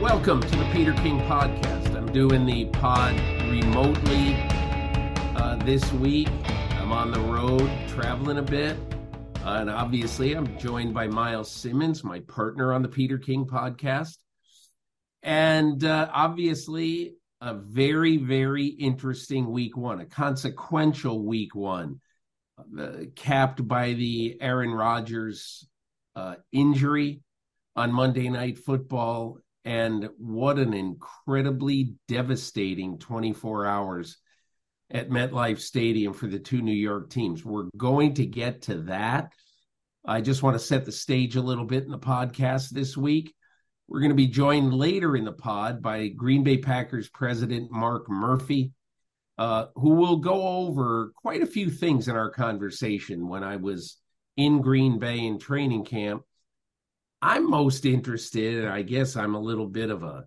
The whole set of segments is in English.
Welcome to the Peter King Podcast. I'm doing the pod remotely uh, this week. I'm on the road traveling a bit. Uh, and obviously, I'm joined by Miles Simmons, my partner on the Peter King podcast. And uh, obviously, a very, very interesting week one, a consequential week one, uh, capped by the Aaron Rodgers uh, injury on Monday Night Football and what an incredibly devastating 24 hours at MetLife Stadium for the two New York teams. We're going to get to that. I just want to set the stage a little bit in the podcast this week. We're going to be joined later in the pod by Green Bay Packers president Mark Murphy, uh, who will go over quite a few things in our conversation when I was in Green Bay in training camp I'm most interested, and I guess I'm a little bit of a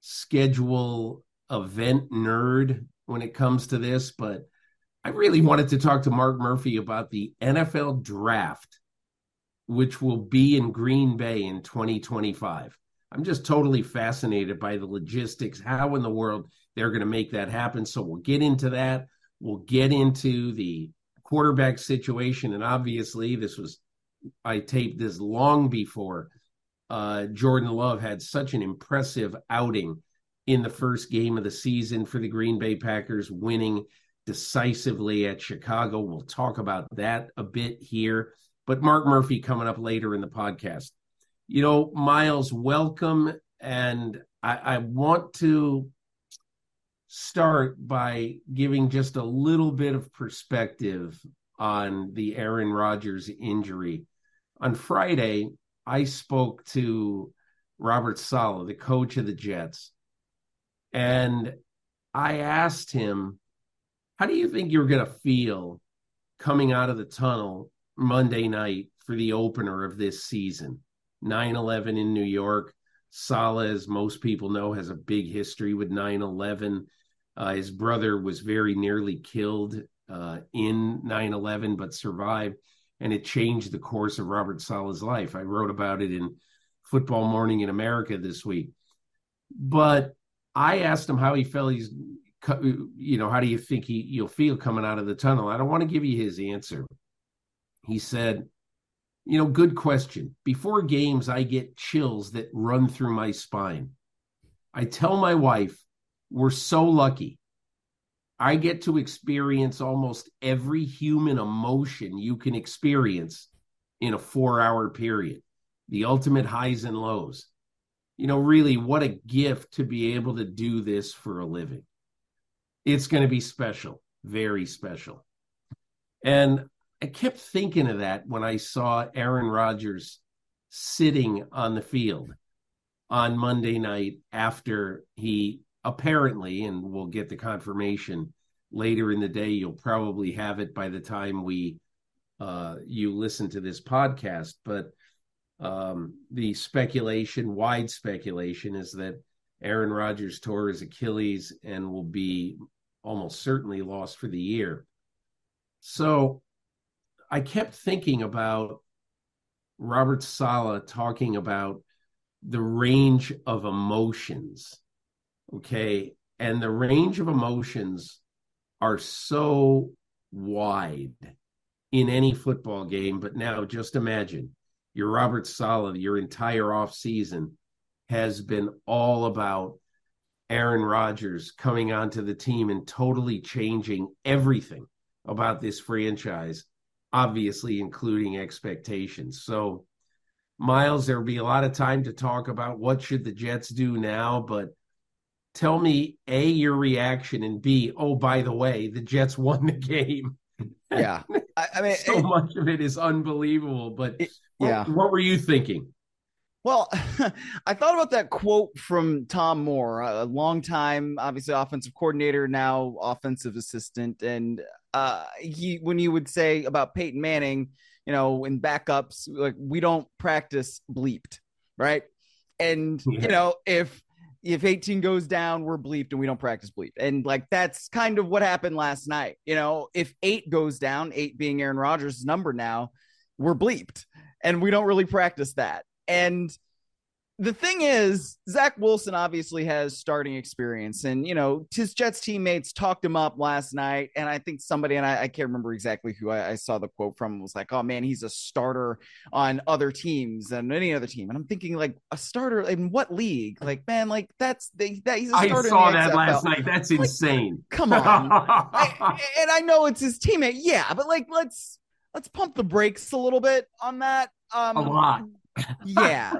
schedule event nerd when it comes to this, but I really wanted to talk to Mark Murphy about the NFL draft, which will be in Green Bay in 2025. I'm just totally fascinated by the logistics, how in the world they're going to make that happen. So we'll get into that. We'll get into the quarterback situation. And obviously, this was I taped this long before uh, Jordan Love had such an impressive outing in the first game of the season for the Green Bay Packers, winning decisively at Chicago. We'll talk about that a bit here. But Mark Murphy coming up later in the podcast. You know, Miles, welcome. And I, I want to start by giving just a little bit of perspective on the Aaron Rodgers injury. On Friday, I spoke to Robert Saleh, the coach of the Jets, and I asked him, How do you think you're going to feel coming out of the tunnel Monday night for the opener of this season? 9 11 in New York. Saleh, as most people know, has a big history with 9 11. Uh, his brother was very nearly killed uh, in 9 11, but survived. And it changed the course of Robert Saleh's life. I wrote about it in Football Morning in America this week. But I asked him how he felt he's, you know, how do you think he, you'll feel coming out of the tunnel? I don't want to give you his answer. He said, you know, good question. Before games, I get chills that run through my spine. I tell my wife, we're so lucky. I get to experience almost every human emotion you can experience in a four hour period, the ultimate highs and lows. You know, really, what a gift to be able to do this for a living. It's going to be special, very special. And I kept thinking of that when I saw Aaron Rodgers sitting on the field on Monday night after he apparently, and we'll get the confirmation later in the day. You'll probably have it by the time we uh, you listen to this podcast. But um, the speculation, wide speculation, is that Aaron Rodgers tore his Achilles and will be almost certainly lost for the year. So I kept thinking about Robert Saleh talking about the range of emotions Okay. And the range of emotions are so wide in any football game. But now just imagine your Robert Saleh, your entire offseason has been all about Aaron Rodgers coming onto the team and totally changing everything about this franchise, obviously including expectations. So, Miles, there will be a lot of time to talk about what should the Jets do now, but tell me a your reaction and b oh by the way the Jets won the game. Yeah, I, I mean so it, much of it is unbelievable. But it, yeah, what, what were you thinking? Well, I thought about that quote from Tom Moore, a long time, obviously offensive coordinator, now offensive assistant, and uh, he when he would say about Peyton Manning, you know, in backups, like we don't practice bleeped, right? And yeah. you know, if if 18 goes down, we're bleeped and we don't practice bleep. And like that's kind of what happened last night. You know, if eight goes down, eight being Aaron Rodgers' number now, we're bleeped and we don't really practice that. And the thing is, Zach Wilson obviously has starting experience, and you know his Jets teammates talked him up last night. And I think somebody, and I, I can't remember exactly who I, I, saw the quote from, was like, "Oh man, he's a starter on other teams and any other team." And I'm thinking, like, a starter in what league? Like, man, like that's they, that he's a starter. I saw that XFL. last night. That's like, insane. Come on, I, and I know it's his teammate, yeah, but like, let's let's pump the brakes a little bit on that. Um, a lot. Yeah.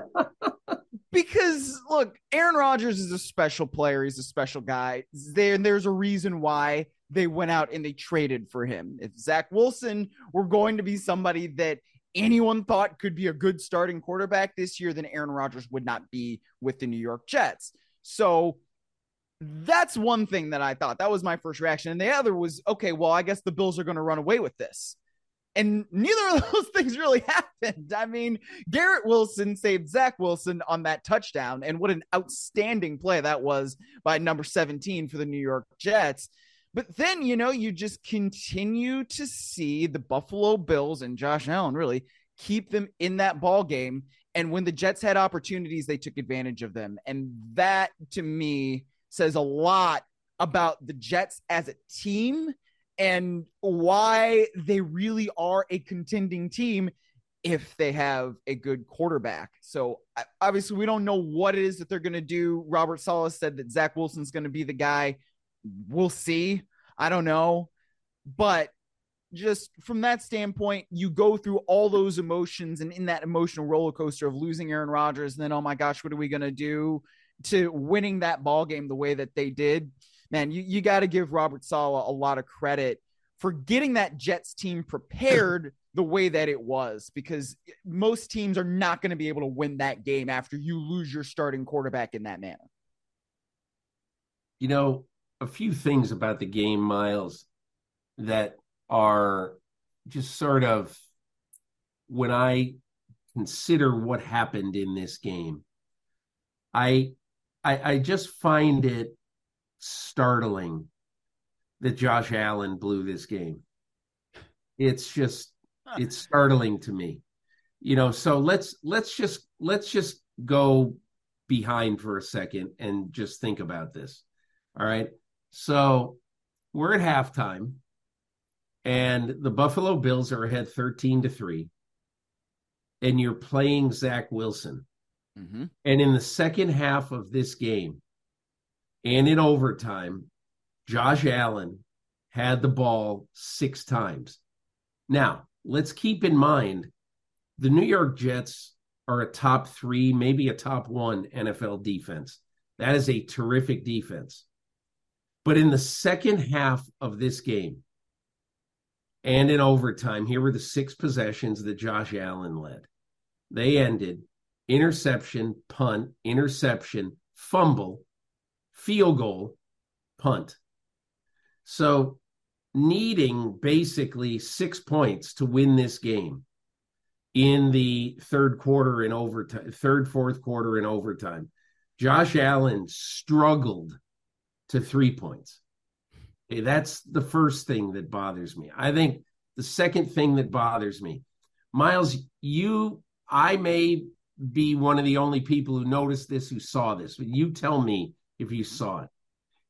Because look, Aaron Rodgers is a special player. He's a special guy. There, there's a reason why they went out and they traded for him. If Zach Wilson were going to be somebody that anyone thought could be a good starting quarterback this year, then Aaron Rodgers would not be with the New York Jets. So that's one thing that I thought. That was my first reaction. And the other was, okay, well, I guess the Bills are going to run away with this. And neither of those things really happened. I mean, Garrett Wilson saved Zach Wilson on that touchdown. And what an outstanding play that was by number 17 for the New York Jets. But then, you know, you just continue to see the Buffalo Bills and Josh Allen really keep them in that ball game. And when the Jets had opportunities, they took advantage of them. And that to me says a lot about the Jets as a team and why they really are a contending team if they have a good quarterback. So obviously, we don't know what it is that they're going to do. Robert Saleh said that Zach Wilson's going to be the guy. We'll see. I don't know. But just from that standpoint, you go through all those emotions and in that emotional roller coaster of losing Aaron Rodgers, and then, oh my gosh, what are we going to do to winning that ball game the way that they did? Man, you, you got to give Robert Saleh a lot of credit for getting that Jets team prepared the way that it was because most teams are not going to be able to win that game after you lose your starting quarterback in that manner. You know, a few things about the game, Miles, that are just sort of when I consider what happened in this game, I I, I just find it startling that Josh Allen blew this game. It's just it's startling to me. You know, so let's let's just let's just go behind for a second and just think about this. All right. So we're at halftime and the Buffalo Bills are ahead 13 to 3 and you're playing Zach Wilson. Mm-hmm. And in the second half of this game, and in overtime, Josh Allen had the ball six times. Now, let's keep in mind the New York Jets are a top three, maybe a top one NFL defense. That is a terrific defense. But in the second half of this game and in overtime, here were the six possessions that Josh Allen led. They ended interception, punt, interception, fumble, field goal, punt. So, needing basically six points to win this game in the third quarter in overtime, third, fourth quarter in overtime, Josh Allen struggled to three points. Okay, that's the first thing that bothers me. I think the second thing that bothers me, Miles, you, I may be one of the only people who noticed this, who saw this, but you tell me if you saw it.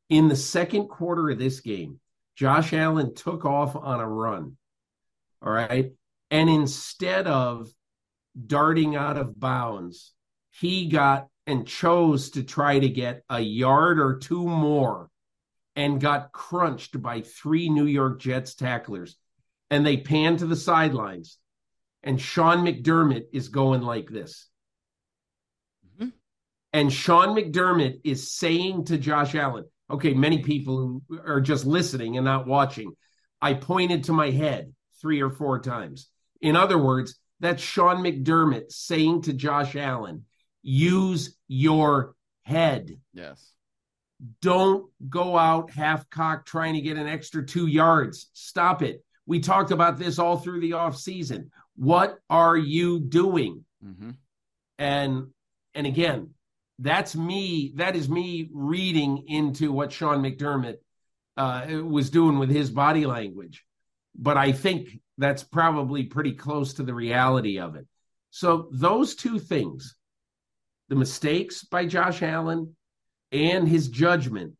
In the second quarter of this game, Josh Allen took off on a run. All right. And instead of darting out of bounds, he got and chose to try to get a yard or two more and got crunched by three New York Jets tacklers. And they pan to the sidelines, and Sean McDermott is going like this. And Sean McDermott is saying to Josh Allen, okay, many people who are just listening and not watching, I pointed to my head three or four times. In other words, that's Sean McDermott saying to Josh Allen, use your head. Yes. Don't go out half cocked trying to get an extra two yards. Stop it. We talked about this all through the off season. What are you doing? Mm-hmm. And and again, that's me. That is me reading into what Sean McDermott uh, was doing with his body language. But I think that's probably pretty close to the reality of it. So those two things, the mistakes by Josh Allen and his judgment.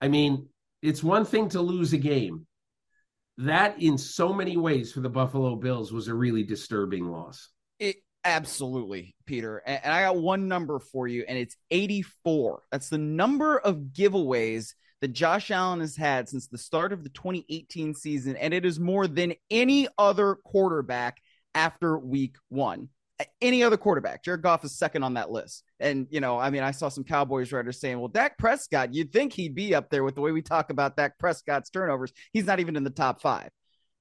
I mean, it's one thing to lose a game. That, in so many ways, for the Buffalo Bills, was a really disturbing loss. Absolutely, Peter. And, and I got one number for you, and it's 84. That's the number of giveaways that Josh Allen has had since the start of the 2018 season, and it is more than any other quarterback after week one any other quarterback. Jared Goff is second on that list. And, you know, I mean, I saw some Cowboys writers saying, well, Dak Prescott, you'd think he'd be up there with the way we talk about Dak Prescott's turnovers. He's not even in the top five.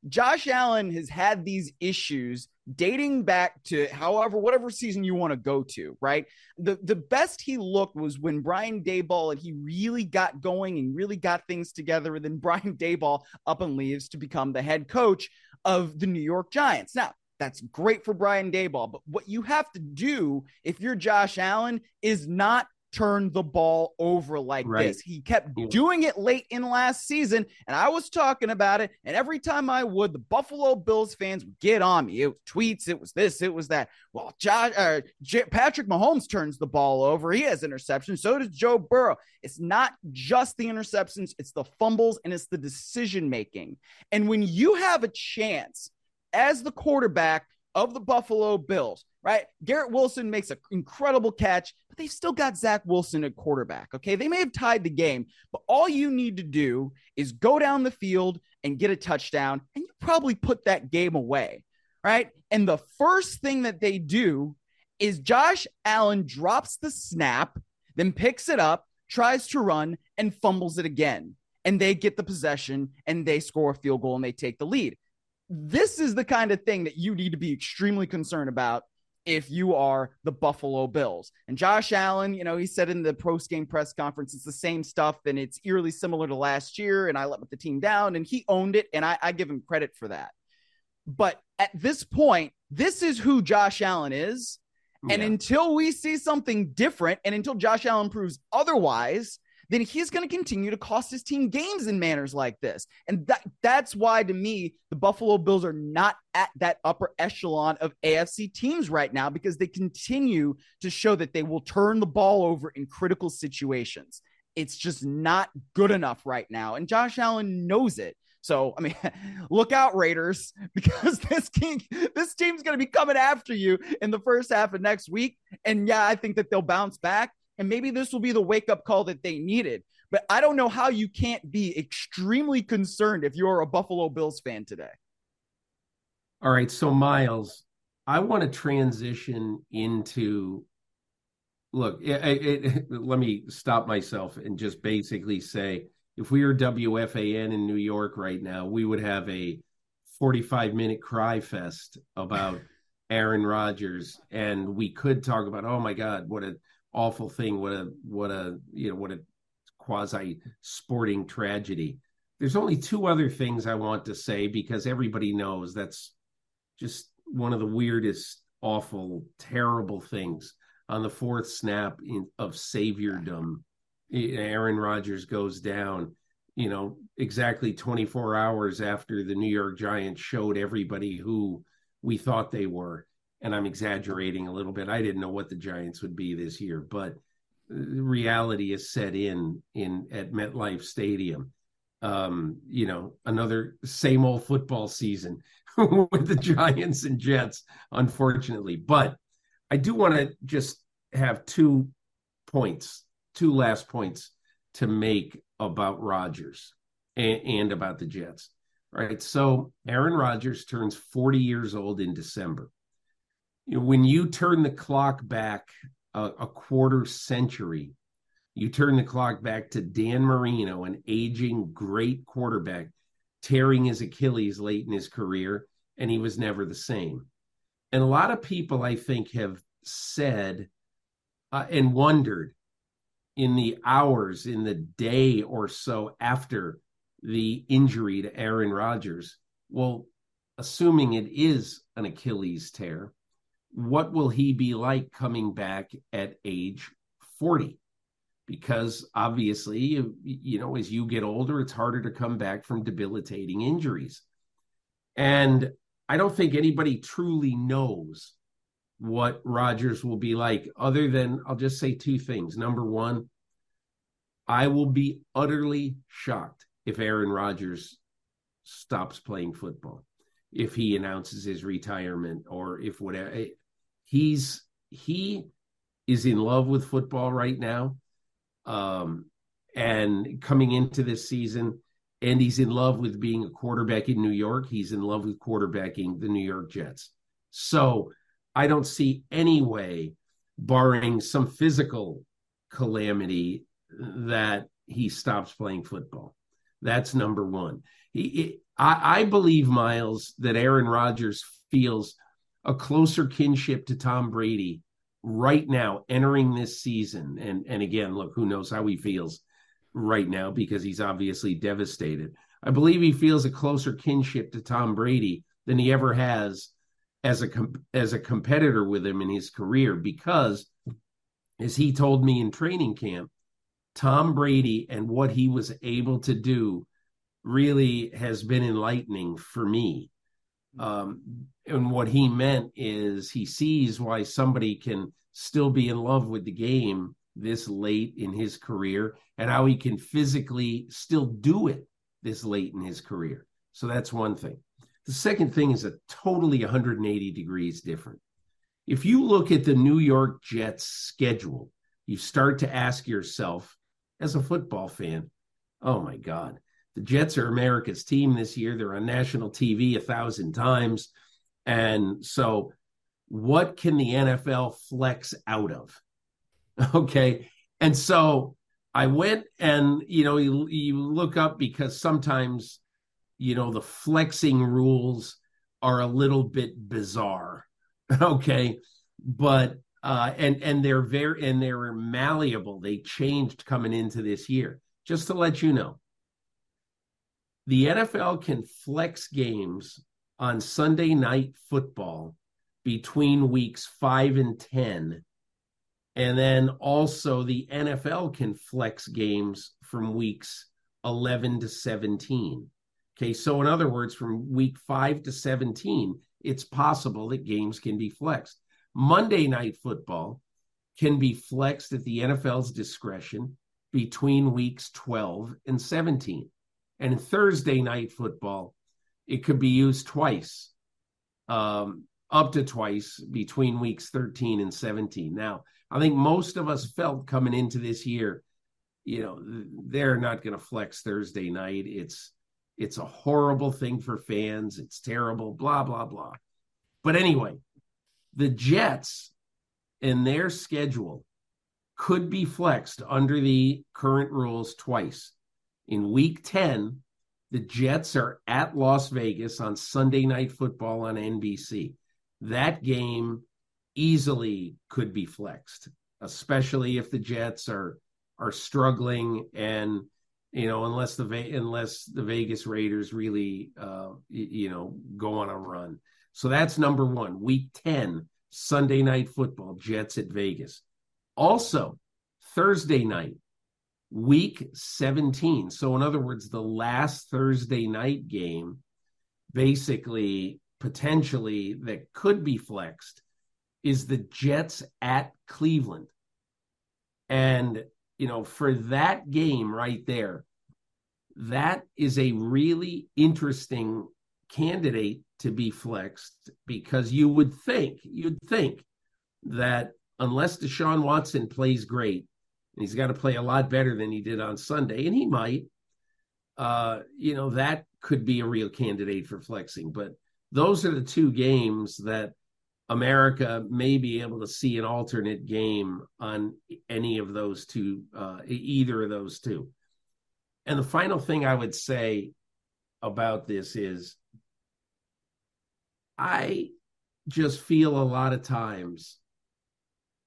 Josh Allen has had these issues dating back to however whatever season you want to go to, right? The the best he looked was when Brian Daboll and he really got going and really got things together and then Brian Daboll up and leaves to become the head coach of the New York Giants. Now, that's great for Brian Daboll. But what you have to do if you're Josh Allen is not turn the ball over like right. this. He kept doing it late in last season, and I was talking about it. And every time I would, the Buffalo Bills fans would get on me. It was tweets, it was this, it was that. Well, Josh, uh, J- Patrick Mahomes turns the ball over. He has interceptions. So does Joe Burrow. It's not just the interceptions; it's the fumbles and it's the decision making. And when you have a chance as the quarterback of the Buffalo Bills, right? Garrett Wilson makes an incredible catch, but they've still got Zach Wilson at quarterback. Okay. They may have tied the game, but all you need to do is go down the field and get a touchdown, and you probably put that game away. Right. And the first thing that they do is Josh Allen drops the snap, then picks it up, tries to run, and fumbles it again. And they get the possession and they score a field goal and they take the lead this is the kind of thing that you need to be extremely concerned about if you are the Buffalo Bills. And Josh Allen, you know, he said in the post game press conference, it's the same stuff and it's eerily similar to last year. And I let the team down and he owned it. And I, I give him credit for that. But at this point, this is who Josh Allen is. And yeah. until we see something different and until Josh Allen proves otherwise, then he's going to continue to cost his team games in manners like this. And that that's why to me the Buffalo Bills are not at that upper echelon of AFC teams right now because they continue to show that they will turn the ball over in critical situations. It's just not good enough right now and Josh Allen knows it. So, I mean, look out, Raiders, because this king, this team's going to be coming after you in the first half of next week. And yeah, I think that they'll bounce back. And maybe this will be the wake up call that they needed. But I don't know how you can't be extremely concerned if you're a Buffalo Bills fan today. All right. So, Miles, I want to transition into look, it, it, it, let me stop myself and just basically say if we were WFAN in New York right now, we would have a 45 minute cry fest about Aaron Rodgers. And we could talk about, oh my God, what a awful thing. What a what a you know what a quasi sporting tragedy. There's only two other things I want to say because everybody knows that's just one of the weirdest, awful, terrible things. On the fourth snap in, of saviordom, Aaron Rodgers goes down. You know, exactly 24 hours after the New York Giants showed everybody who we thought they were and I'm exaggerating a little bit. I didn't know what the Giants would be this year, but reality is set in in at MetLife Stadium. um, you know, another same old football season with the Giants and Jets, unfortunately. But I do want to just have two points, two last points to make about Rodgers and, and about the Jets. Right. So Aaron Rodgers turns 40 years old in December. When you turn the clock back a, a quarter century, you turn the clock back to Dan Marino, an aging great quarterback, tearing his Achilles late in his career, and he was never the same. And a lot of people, I think, have said uh, and wondered in the hours, in the day or so after the injury to Aaron Rodgers. Well, assuming it is an Achilles tear, what will he be like coming back at age 40? Because obviously, you know, as you get older, it's harder to come back from debilitating injuries. And I don't think anybody truly knows what Rodgers will be like, other than I'll just say two things. Number one, I will be utterly shocked if Aaron Rodgers stops playing football, if he announces his retirement, or if whatever. He's he is in love with football right now, um, and coming into this season, and he's in love with being a quarterback in New York. He's in love with quarterbacking the New York Jets. So I don't see any way, barring some physical calamity, that he stops playing football. That's number one. He, he, I, I believe, Miles, that Aaron Rodgers feels a closer kinship to Tom Brady right now, entering this season. And and again, look, who knows how he feels right now because he's obviously devastated. I believe he feels a closer kinship to Tom Brady than he ever has as a as a competitor with him in his career because as he told me in training camp Tom Brady and what he was able to do really has been enlightening for me um, and what he meant is he sees why somebody can still be in love with the game this late in his career and how he can physically still do it this late in his career so that's one thing the second thing is a totally 180 degrees different. If you look at the New York Jets schedule, you start to ask yourself, as a football fan, oh my God, the Jets are America's team this year. They're on national TV a thousand times. And so, what can the NFL flex out of? Okay. And so I went and, you know, you, you look up because sometimes you know the flexing rules are a little bit bizarre okay but uh and and they're very and they're malleable they changed coming into this year just to let you know the NFL can flex games on Sunday night football between weeks 5 and 10 and then also the NFL can flex games from weeks 11 to 17 Okay, so in other words, from week five to 17, it's possible that games can be flexed. Monday night football can be flexed at the NFL's discretion between weeks 12 and 17. And Thursday night football, it could be used twice, um, up to twice between weeks 13 and 17. Now, I think most of us felt coming into this year, you know, they're not going to flex Thursday night. It's it's a horrible thing for fans. It's terrible, blah, blah, blah. But anyway, the Jets and their schedule could be flexed under the current rules twice. In week 10, the Jets are at Las Vegas on Sunday Night Football on NBC. That game easily could be flexed, especially if the Jets are are struggling and you know, unless the unless the Vegas Raiders really, uh, you know, go on a run. So that's number one. Week ten, Sunday night football, Jets at Vegas. Also, Thursday night, week seventeen. So in other words, the last Thursday night game, basically potentially that could be flexed, is the Jets at Cleveland. And you know, for that game right there, that is a really interesting candidate to be flexed because you would think, you'd think that unless Deshaun Watson plays great, and he's got to play a lot better than he did on Sunday, and he might, uh, you know, that could be a real candidate for flexing. But those are the two games that America may be able to see an alternate game on any of those two, uh, either of those two. And the final thing I would say about this is I just feel a lot of times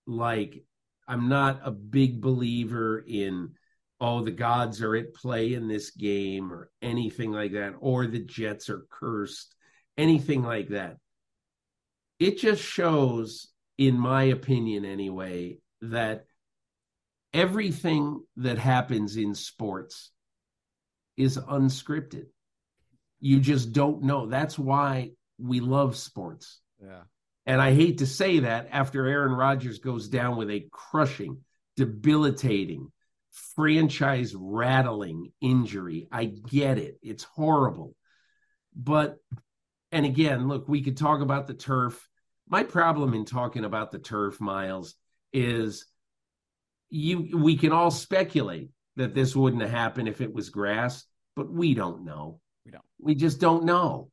like I'm not a big believer in oh the gods are at play in this game or anything like that or the Jets are cursed anything like that. It just shows in my opinion anyway that everything that happens in sports is unscripted. You just don't know. That's why we love sports. Yeah. And I hate to say that after Aaron Rodgers goes down with a crushing, debilitating, franchise rattling injury. I get it. It's horrible. But, and again, look, we could talk about the turf. My problem in talking about the turf, Miles, is you we can all speculate that this wouldn't have happened if it was grass, but we don't know. We don't. We just don't know.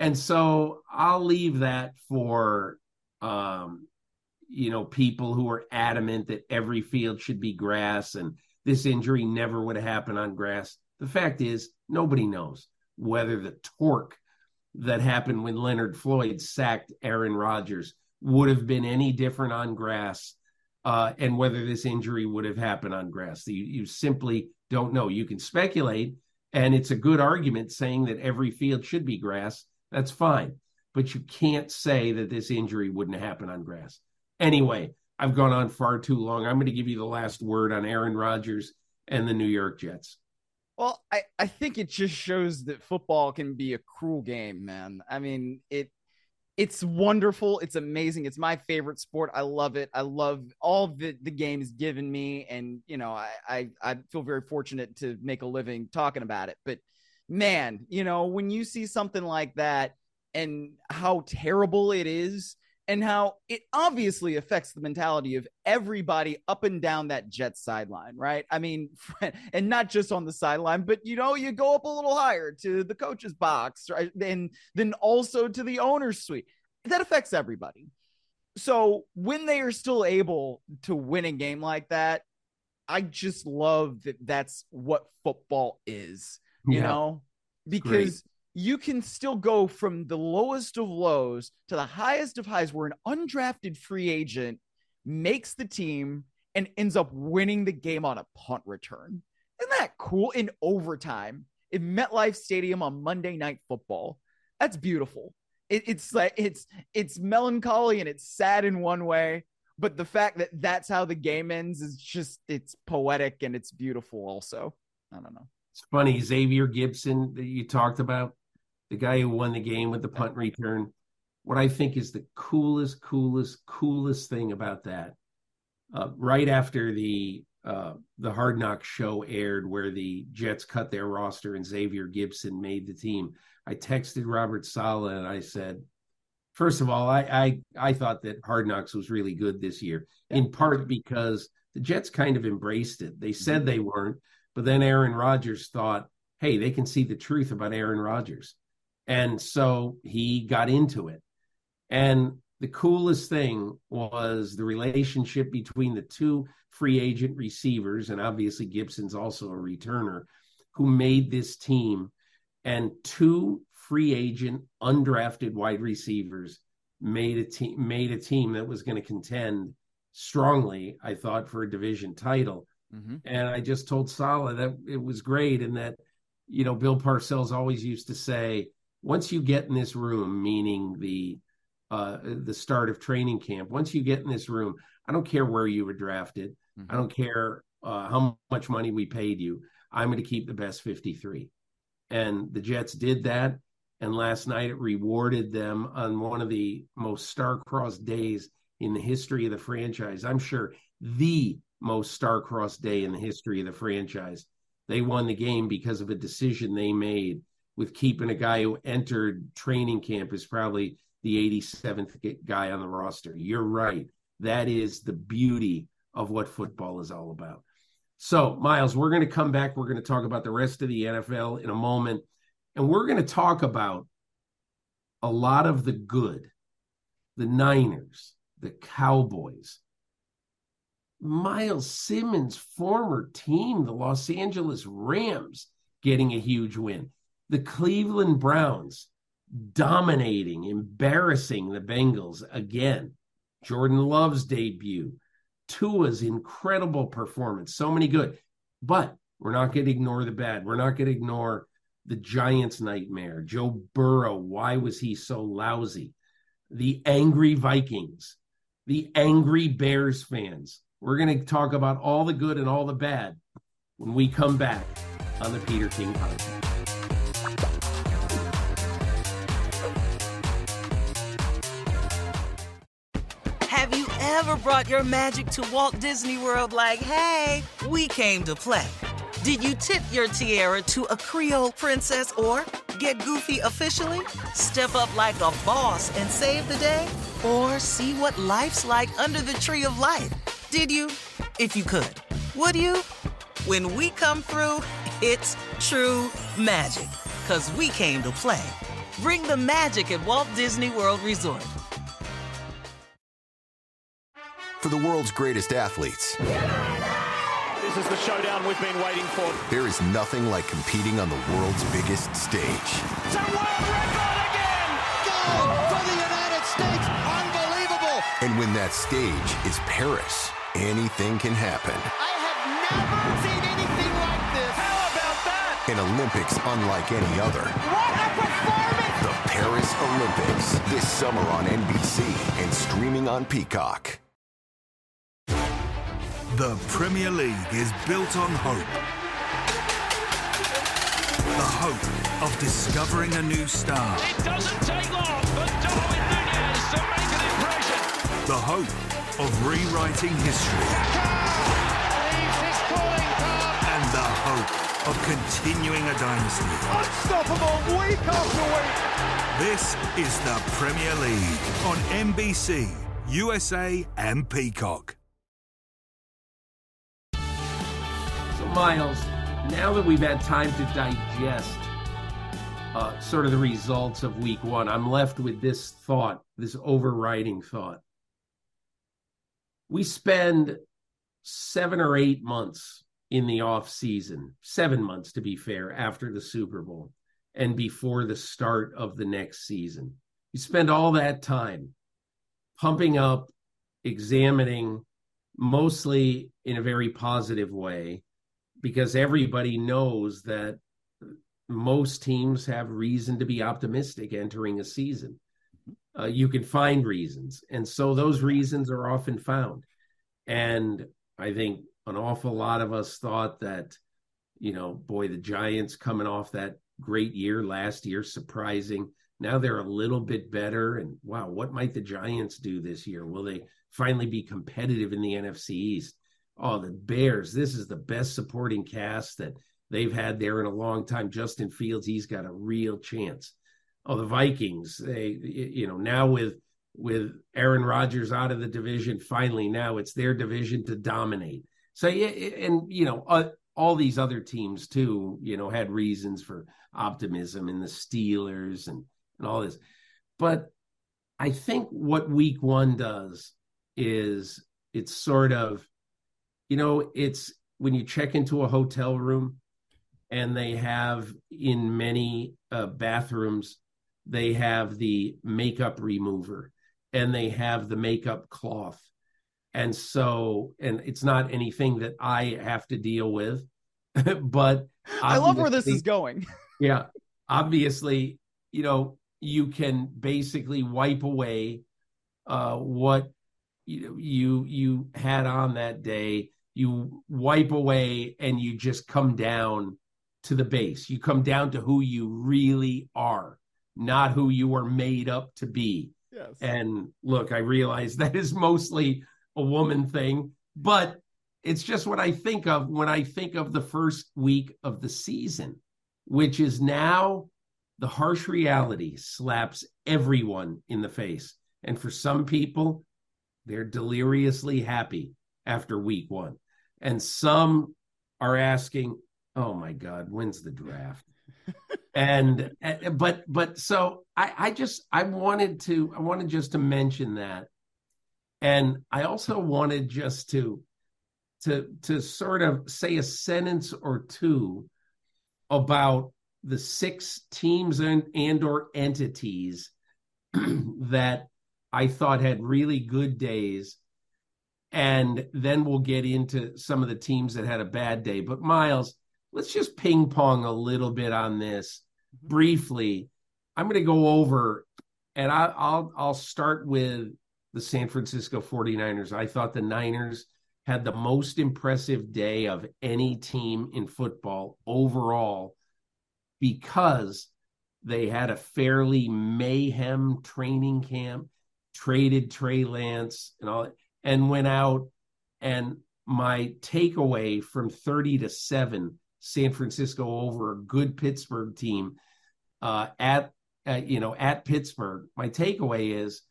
And so I'll leave that for um, you know, people who are adamant that every field should be grass and this injury never would have happened on grass. The fact is, nobody knows whether the torque that happened when Leonard Floyd sacked Aaron Rodgers would have been any different on grass uh, and whether this injury would have happened on grass. You, you simply don't know. You can speculate, and it's a good argument saying that every field should be grass. That's fine. But you can't say that this injury wouldn't happen on grass. Anyway, I've gone on far too long. I'm going to give you the last word on Aaron Rodgers and the New York Jets. Well, I, I think it just shows that football can be a cruel game, man. I mean, it it's wonderful. It's amazing. It's my favorite sport. I love it. I love all the the game has given me, and you know, I, I I feel very fortunate to make a living talking about it. But man, you know, when you see something like that and how terrible it is, and how it obviously affects the mentality of everybody up and down that jet sideline, right? I mean, and not just on the sideline, but you know, you go up a little higher to the coach's box, right? And then also to the owner's suite. That affects everybody. So when they are still able to win a game like that, I just love that that's what football is, you yeah. know, because you can still go from the lowest of lows to the highest of highs where an undrafted free agent makes the team and ends up winning the game on a punt return. Isn't that cool? In overtime in MetLife Stadium on Monday Night Football. That's beautiful. It, it's like it's it's melancholy and it's sad in one way, but the fact that that's how the game ends is just it's poetic and it's beautiful. Also, I don't know. It's funny, Xavier Gipson that you talked about the guy who won the game with the punt return. What I think is the coolest, coolest, coolest thing about that, uh, right after the uh, the Hard Knock show aired, where the Jets cut their roster and Xavier Gipson made the team, I texted Robert Saleh and I said, first of all, I I, I thought that Hard Knocks was really good this year, in part because the Jets kind of embraced it. They said they weren't, but then Aaron Rodgers thought, hey, they can see the truth about Aaron Rodgers. And so he got into it. And the coolest thing was the relationship between the two free agent receivers, and obviously Gipson's also a returner, who made this team, and two free agent undrafted wide receivers made a team made a team that was going to contend strongly, I thought, for a division title. Mm-hmm. And I just told Saleh that it was great and that, you know, Bill Parcells always used to say, once you get in this room, meaning the uh, the start of training camp, once you get in this room, I don't care where you were drafted. Mm-hmm. I don't care uh, how much money we paid you. I'm going to keep the best 53. And the Jets did that. And last night it rewarded them on one of the most star-crossed days in the history of the franchise. I'm sure the most star-crossed day in the history of the franchise. They won the game because of a decision they made with keeping a guy who entered training camp is probably the 87th guy on the roster. You're right. That is the beauty of what football is all about. So, Miles, we're going to come back. We're going to talk about the rest of the NFL in a moment. And we're going to talk about a lot of the good, the Niners, the Cowboys, Miles Simmons' former team, the Los Angeles Rams, getting a huge win. The Cleveland Browns dominating, embarrassing the Bengals again. Jordan Love's debut, Tua's incredible performance, so many good. But we're not going to ignore the bad. We're not going to ignore the Giants' nightmare. Joe Burrow, why was he so lousy? The angry Vikings, the angry Bears fans. We're going to talk about all the good and all the bad when we come back on the Peter King Podcast. Have you ever brought your magic to Walt Disney World like, hey, we came to play? Did you tip your tiara to a Creole princess or get goofy officially? Step up like a boss and save the day? Or see what life's like under the tree of life? Did you? If you could. Would you? When we come through, it's true magic. Cause we came to play. Bring the magic at Walt Disney World Resort. For the world's greatest athletes. This is the showdown we've been waiting for. There is nothing like competing on the world's biggest stage. It's a world record again! Gold for the United States! Unbelievable! And when that stage is Paris, anything can happen. I have never seen anything like this! How about that? An Olympics unlike any other. What a performance! The Paris Olympics, this summer on NBC and streaming on Peacock. The Premier League is built on hope. The hope of discovering a new star. It doesn't take long for Darwin Nunez to make an impression. The hope of rewriting history. And the hope of continuing a dynasty. Unstoppable week after week. This is the Premier League on NBC, USA, and Peacock. So, Miles, now that we've had time to digest uh, sort of the results of week one, I'm left with this thought, this overriding thought. We spend seven or eight months in the off season, seven months to be fair, after the Super Bowl and before the start of the next season. You spend all that time pumping up, examining, mostly in a very positive way, because everybody knows that most teams have reason to be optimistic entering a season. Uh, you can find reasons. And so those reasons are often found. And I think an awful lot of us thought that, you know, boy, the Giants coming off that great year last year, surprising. Now they're a little bit better. And wow, what might the Giants do this year? Will they finally be competitive in the NFC East? Oh, the Bears, this is the best supporting cast that they've had there in a long time. Justin Fields, he's got a real chance. Oh, the Vikings, they, you know, now with with Aaron Rodgers out of the division, finally now it's their division to dominate. So yeah, and you know, uh, all these other teams too, you know, had reasons for optimism in the Steelers and and all this. But I think what week 1 does is it's sort of you know, it's when you check into a hotel room and they have in many uh, bathrooms they have the makeup remover and they have the makeup cloth and so and it's not anything that i have to deal with but I love where this is going. yeah. Obviously, you know, you can basically wipe away uh what you you you had on that day. You wipe away and you just come down to the base. You come down to who you really are, not who you were made up to be. Yes. And look, I realize that is mostly a woman thing, but it's just what I think of when I think of the first week of the season, which is now the harsh reality slaps everyone in the face. And for some people, they're deliriously happy after week one. And some are asking, oh my God, when's the draft? And eh, but but so I, I just I wanted to I wanted just to mention that. And I also wanted just to to to sort of say a sentence or two about the six teams and, and or entities that I thought had really good days. And then we'll get into some of the teams that had a bad day. But Miles, let's just ping pong a little bit on this mm-hmm. briefly. I'm going to go over and I, I'll I'll start with the San Francisco 49ers. I thought the Niners had the most impressive day of any team in football overall because they had a fairly mayhem training camp, traded Trey Lance and all, and went out. And my takeaway from 30 to 7, San Francisco over a good Pittsburgh team uh, at, at, you know, at Pittsburgh. My takeaway is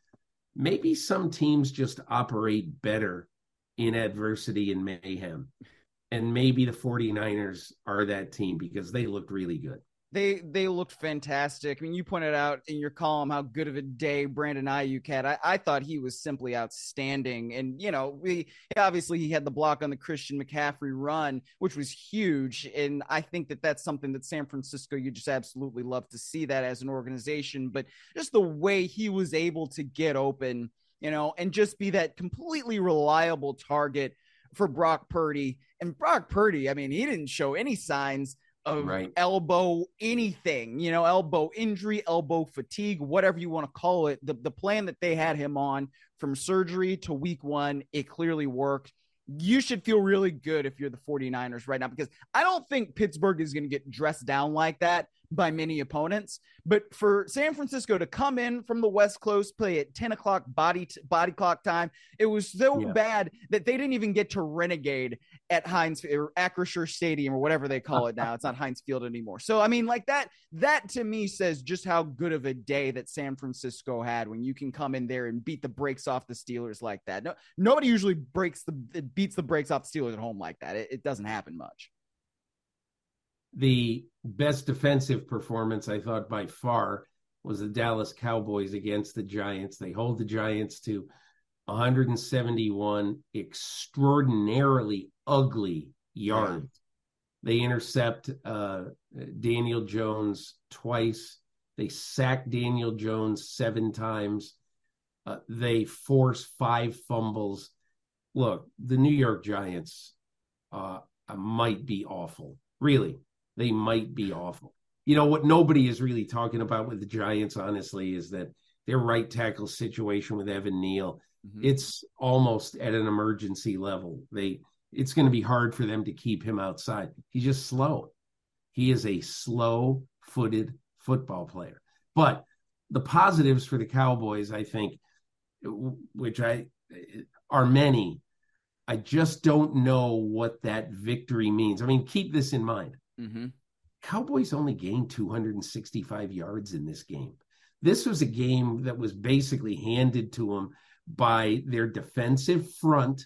maybe some teams just operate better in adversity and mayhem. And maybe the 49ers are that team because they looked really good they they looked fantastic. I mean, you pointed out in your column how good of a day Brandon Aiyuk had. I, I thought he was simply outstanding, and you know, we obviously he had the block on the Christian McCaffrey run, which was huge, and I think that that's something that San Francisco you just absolutely love to see that as an organization. But just the way he was able to get open, you know, and just be that completely reliable target for Brock Purdy. And Brock Purdy, I mean, he didn't show any signs of right. elbow anything, you know, elbow injury, elbow fatigue, whatever you want to call it. The, the plan that they had him on from surgery to week one, it clearly worked. You should feel really good if you're the 49ers right now because I don't think Pittsburgh is going to get dressed down like that by many opponents. But for San Francisco to come in from the West Coast, play at 10 o'clock body t- body clock time, it was so yeah. bad that they didn't even get to renegade at Heinz or Acrisure Stadium or whatever they call it now. it's not Heinz Field anymore. So I mean, like that, that to me says just how good of a day that San Francisco had when you can come in there and beat the brakes off the Steelers like that. No, nobody usually breaks the beats the brakes off the Steelers at home like that. It, it doesn't happen much the best defensive performance I thought by far was the Dallas Cowboys against the Giants. They hold the Giants to 171 extraordinarily ugly yards. Yeah. They intercept uh, Daniel Jones twice. They sack Daniel Jones seven times. Uh, they force five fumbles. Look, the New York Giants uh, might be awful. Really, they might be awful. You know what nobody is really talking about with the Giants, honestly, is that their right tackle situation with Evan Neal. Mm-hmm. It's almost at an emergency level. They it's going to be hard for them to keep him outside. He's just slow. He is a slow-footed football player. But the positives for the Cowboys, I think, which I are many. I just don't know what that victory means. I mean, keep this in mind. Mm-hmm. Cowboys only gained 265 yards in this game. This was a game that was basically handed to them by their defensive front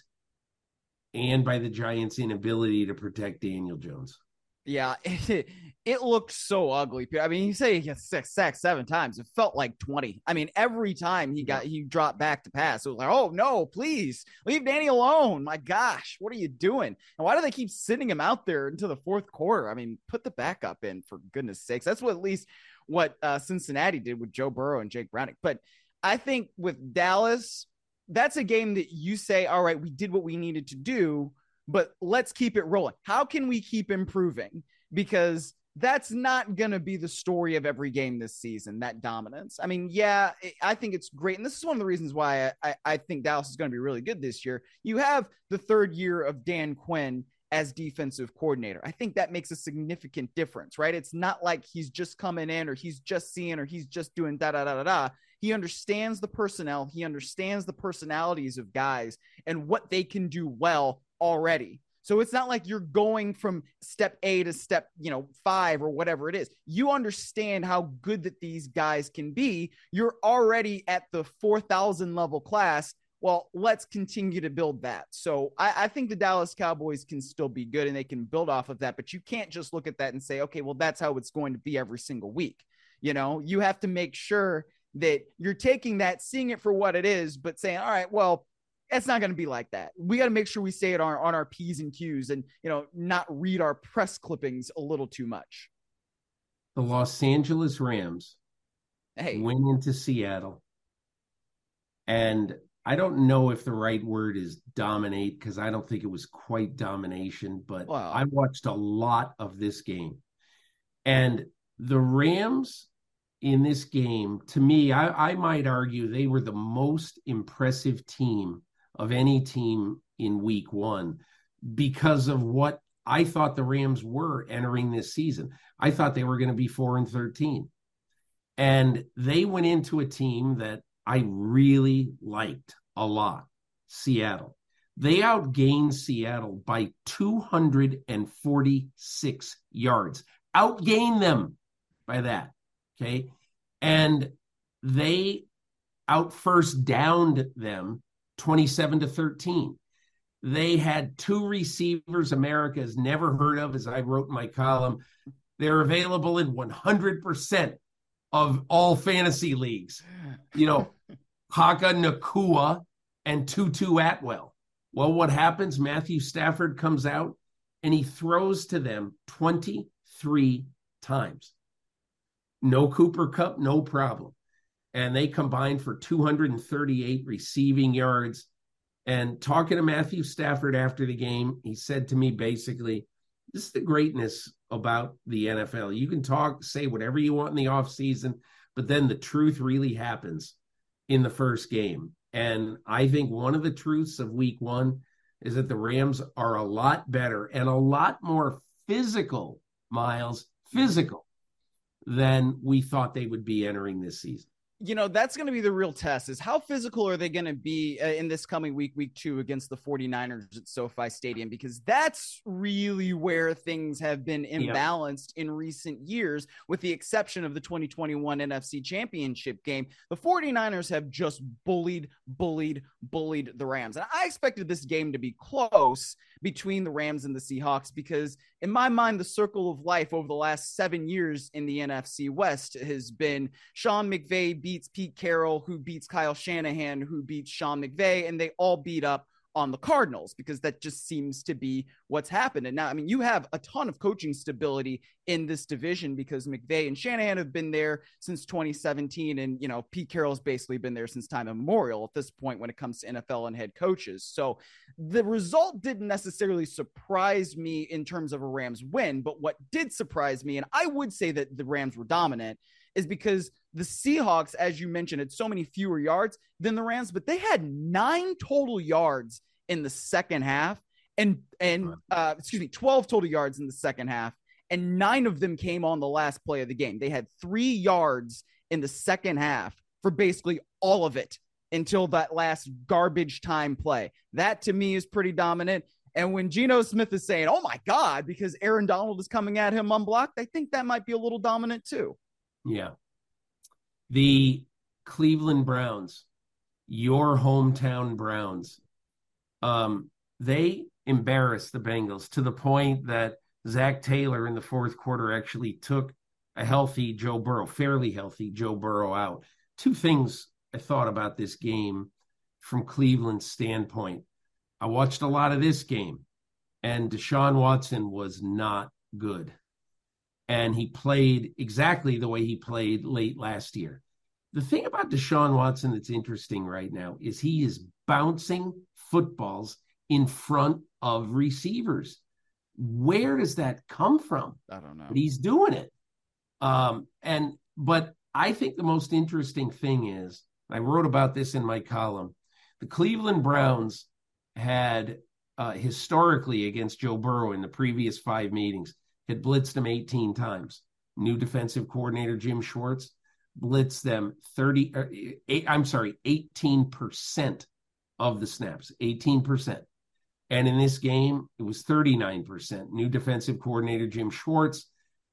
and by the Giants' inability to protect Daniel Jones. Yeah, it, it looked so ugly. I mean, you say he gets six sacks seven times. It felt like 20. I mean, every time he got he dropped back to pass, it was like, oh no, please leave Danny alone. My gosh, what are you doing? And why do they keep sending him out there into the fourth quarter? I mean, put the backup in for goodness sakes. That's what at least what uh, Cincinnati did with Joe Burrow and Jake Browning. But I think with Dallas, that's a game that you say, all right, we did what we needed to do but let's keep it rolling. How can we keep improving? Because that's not going to be the story of every game this season, that dominance. I mean, yeah, I think it's great. And this is one of the reasons why I, I think Dallas is going to be really good this year. You have the third year of Dan Quinn as defensive coordinator. I think that makes a significant difference, right? It's not like he's just coming in or he's just seeing or he's just doing da da da da da He understands the personnel, he understands the personalities of guys and what they can do well already. So it's not like you're going from step A to step, you know, 5 or whatever it is. You understand how good that these guys can be. You're already at the 4000 level class well, let's continue to build that. So I, I, think the Dallas Cowboys can still be good and they can build off of that. But you can't just look at that and say, okay, well, that's how it's going to be every single week. You know, you have to make sure that you're taking that, seeing it for what it is, but saying, all right, well, it's not going to be like that. We got to make sure we stay it on, on our P's and Q's and, you know, not read our press clippings a little too much. The Los Angeles Rams hey. went into Seattle and I don't know if the right word is dominate because I don't think it was quite domination, but wow. I watched a lot of this game. And the Rams in this game, to me, I, I might argue they were the most impressive team of any team in week one because of what I thought the Rams were entering this season. I thought they were going to be 4 and 13. And they went into a team that I really liked a lot Seattle. They outgained Seattle by 246 yards, outgained them by that. Okay. And they out first downed them 27 to 13. They had two receivers America has never heard of, as I wrote in my column. They're available in 100% of all fantasy leagues. You know, Puka Nacua and Tutu Atwell. Well, what happens? Matthew Stafford comes out and he throws to them 23 times. No Cooper Kupp, no problem. And they combined for 238 receiving yards. And talking to Matthew Stafford after the game, he said to me basically, this is the greatness about the NFL. You can talk, say whatever you want in the offseason, but then the truth really happens in the first game. And I think one of the truths of week one is that the Rams are a lot better and a lot more physical, Miles, physical than we thought they would be entering this season you know, that's going to be the real test is how physical are they going to be uh, in this coming week, week two against the 49ers at SoFi Stadium? Because that's really where things have been imbalanced in recent years, with the exception of the 2021 NFC Championship game. The 49ers have just bullied, bullied, bullied the Rams. And I expected this game to be close between the Rams and the Seahawks because, in my mind, the circle of life over the last seven years in the NFC West has been Sean McVay beats Pete Carroll, who beats Kyle Shanahan, who beats Sean McVay, and they all beat up on the Cardinals because that just seems to be what's happened. And now, I mean, you have a ton of coaching stability in this division because McVay and Shanahan have been there since 2017. And, you know, Pete Carroll's basically been there since time immemorial at this point when it comes to NFL and head coaches. So the result didn't necessarily surprise me in terms of a Rams win. But what did surprise me, and I would say that the Rams were dominant, is because the Seahawks, as you mentioned, had so many fewer yards than the Rams, but they had nine total yards in the second half, and and uh, excuse me, twelve total yards in the second half, and nine of them came on the last play of the game. They had three yards in the second half for basically all of it until that last garbage time play. That to me is pretty dominant. And when Geno Smith is saying, "Oh my God," because Aaron Donald is coming at him unblocked, I think that might be a little dominant too. Yeah. The Cleveland Browns, your hometown Browns, um, they embarrassed the Bengals to the point that Zac Taylor in the fourth quarter actually took a healthy Joe Burrow, fairly healthy Joe Burrow out. Two things I thought about this game from Cleveland's standpoint. I watched a lot of this game, and Deshaun Watson was not good and he played exactly the way he played late last year. The thing about Deshaun Watson that's interesting right now is he is bouncing footballs in front of receivers. Where does that come from? I don't know. But he's doing it. Um, and but I think the most interesting thing is I wrote about this in my column. The Cleveland Browns had uh, historically against Joe Burrow in the previous five meetings had blitzed him 18 times. New defensive coordinator Jim Schwartz. blitzed them 30 er, eight, I'm sorry, 18% of the snaps, 18%. And in this game, it was 39%. New defensive coordinator Jim Schwartz.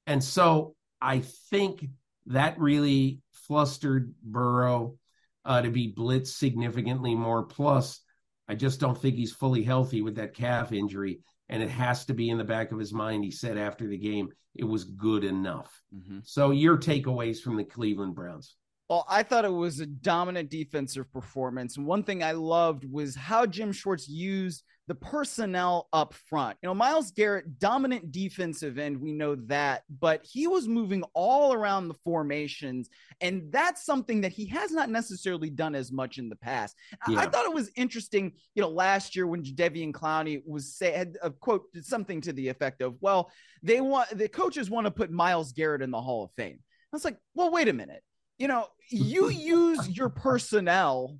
And so I think that really flustered Burrow uh, to be blitzed significantly more. Plus, I just don't think he's fully healthy with that calf injury. And it has to be in the back of his mind. He said after the game, it was good enough. Mm-hmm. So, your takeaways from the Cleveland Browns? Well, I thought it was a dominant defensive performance. And one thing I loved was how Jim Schwartz used the personnel up front. You know, Myles Garrett, dominant defensive end, we know that, but he was moving all around the formations. And that's something that he has not necessarily done as much in the past. Yeah. I, I, thought it was interesting, you know, last year when Jadeveon Clowney was said a uh, quote something to the effect of, well, they want the coaches want to put Myles Garrett in the Hall of Fame. I was like, well, wait a minute. You know, you use your personnel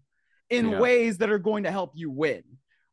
in yeah. ways that are going to help you win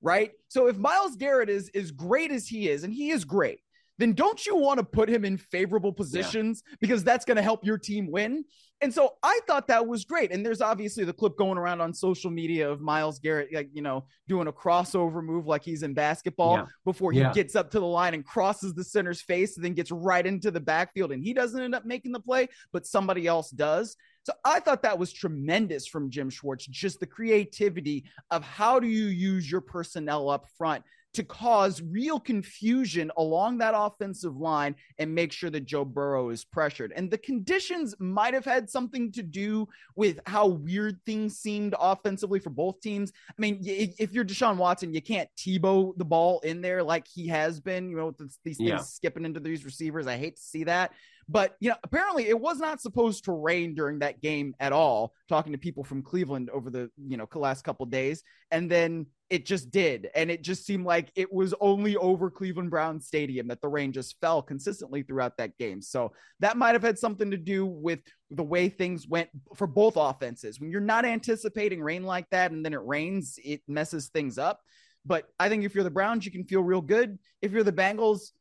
right? So if Myles Garrett is as great as he is, and he is great, then don't you want to put him in favorable positions yeah. because that's going to help your team win? And so I thought that was great. And there's obviously the clip going around on social media of Myles Garrett, like, you know, doing a crossover move like he's in basketball yeah. before he yeah. gets up to the line and crosses the center's face and then gets right into the backfield. And he doesn't end up making the play, but somebody else does. So I thought that was tremendous from Jim Schwartz, just the creativity of how do you use your personnel up front to cause real confusion along that offensive line and make sure that Joe Burrow is pressured. And the conditions might have had something to do with how weird things seemed offensively for both teams. I mean, if you're Deshaun Watson, you can't Tebow the ball in there like he has been, you know, these things yeah. skipping into these receivers. I hate to see that. But you know, apparently it was not supposed to rain during that game at all. Talking to people from Cleveland over the you know last couple days, and then it just did, and it just seemed like it was only over Cleveland Brown Stadium that the rain just fell consistently throughout that game. So that might have had something to do with the way things went for both offenses. When you're not anticipating rain like that, and then it rains, it messes things up. But I think if you're the Browns, you can feel real good. If you're the Bengals,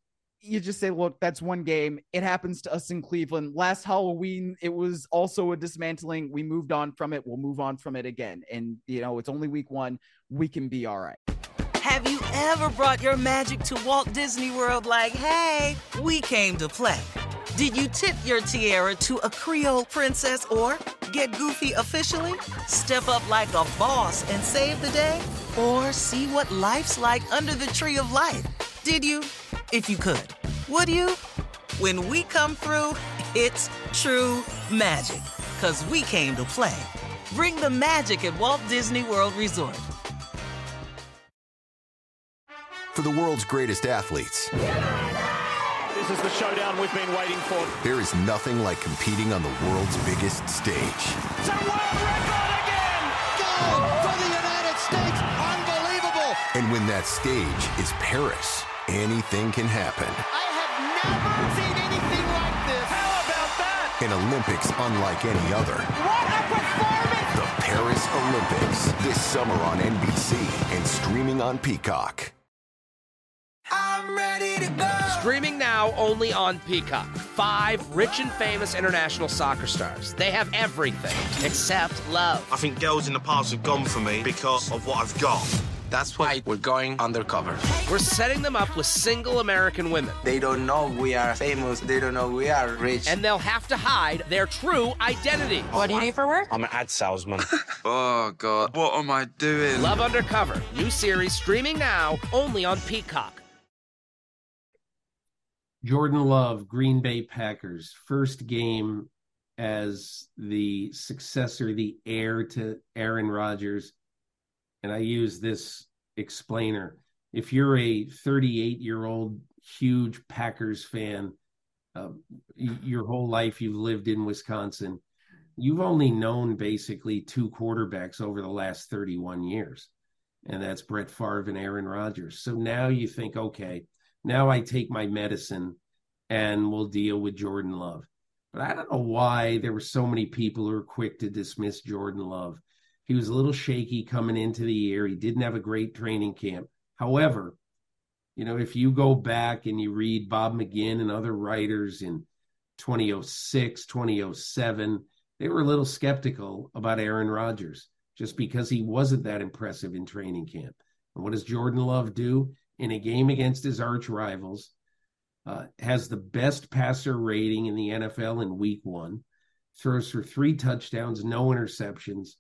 you just say, look, that's one game. It happens to us in Cleveland. Last Halloween, it was also a dismantling. We moved on from it. We'll move on from it again. And, you know, it's only week one. We can be all right. Have you ever brought your magic to Walt Disney World like, hey, we came to play? Did you tip your tiara to a Creole princess or get goofy officially? Step up like a boss and save the day? Or see what life's like under the tree of life? Did you? If you could. Would you? When we come through, it's true magic. Cause we came to play. Bring the magic at Walt Disney World Resort. For the world's greatest athletes. This is the showdown we've been waiting for. There is nothing like competing on the world's biggest stage. It's a world record again! Gold for the United States! Unbelievable! And when that stage is Paris anything can happen. I have never seen anything like this. How about that? An Olympics unlike any other. What a performance! The Paris Olympics this summer on NBC and streaming on Peacock. I'm ready to go. Streaming now only on Peacock. Five rich and famous international soccer stars. They have everything except love. I think girls in the past have gone for me because of what I've got. That's why we're going undercover. We're setting them up with single American women. They don't know we are famous. They don't know we are rich. And they'll have to hide their true identity. What do you do for work? I'm an ad salesman. oh, God. What am I doing? Love Undercover. New series streaming now only on Peacock. Jordan Love, Green Bay Packers, first game as the successor, the heir to Aaron Rodgers and I use this explainer. If you're a 38 year old huge Packers fan, uh, your whole life you've lived in Wisconsin, you've only known basically two quarterbacks over the last 31 years, and that's Brett Favre and Aaron Rodgers. So now you think, okay, now I take my medicine and we'll deal with Jordan Love. But I don't know why there were so many people who were quick to dismiss Jordan Love. He was a little shaky coming into the year. He didn't have a great training camp. However, you know, if you go back and you read Bob McGinn and other writers in 2006, 2007, they were a little skeptical about Aaron Rodgers just because he wasn't that impressive in training camp. And what does Jordan Love do in a game against his arch rivals? Uh, has the best passer rating in the NFL in week one, throws for three touchdowns, no interceptions,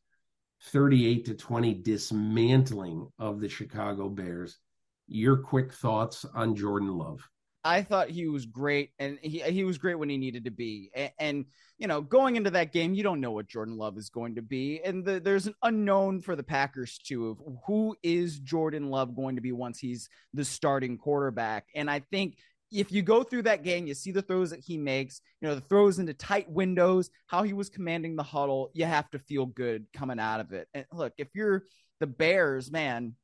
38 to 20 dismantling of the Chicago Bears. Your quick thoughts on Jordan Love? I thought he was great, and he he was great when he needed to be. And, and you know, going into that game, you don't know what Jordan Love is going to be, and the, there's an unknown for the Packers too of who is Jordan Love going to be once he's the starting quarterback. And I think if you go through that game, you see the throws that he makes, you know, the throws into tight windows, how he was commanding the huddle, you have to feel good coming out of it. And look, if you're the Bears, man,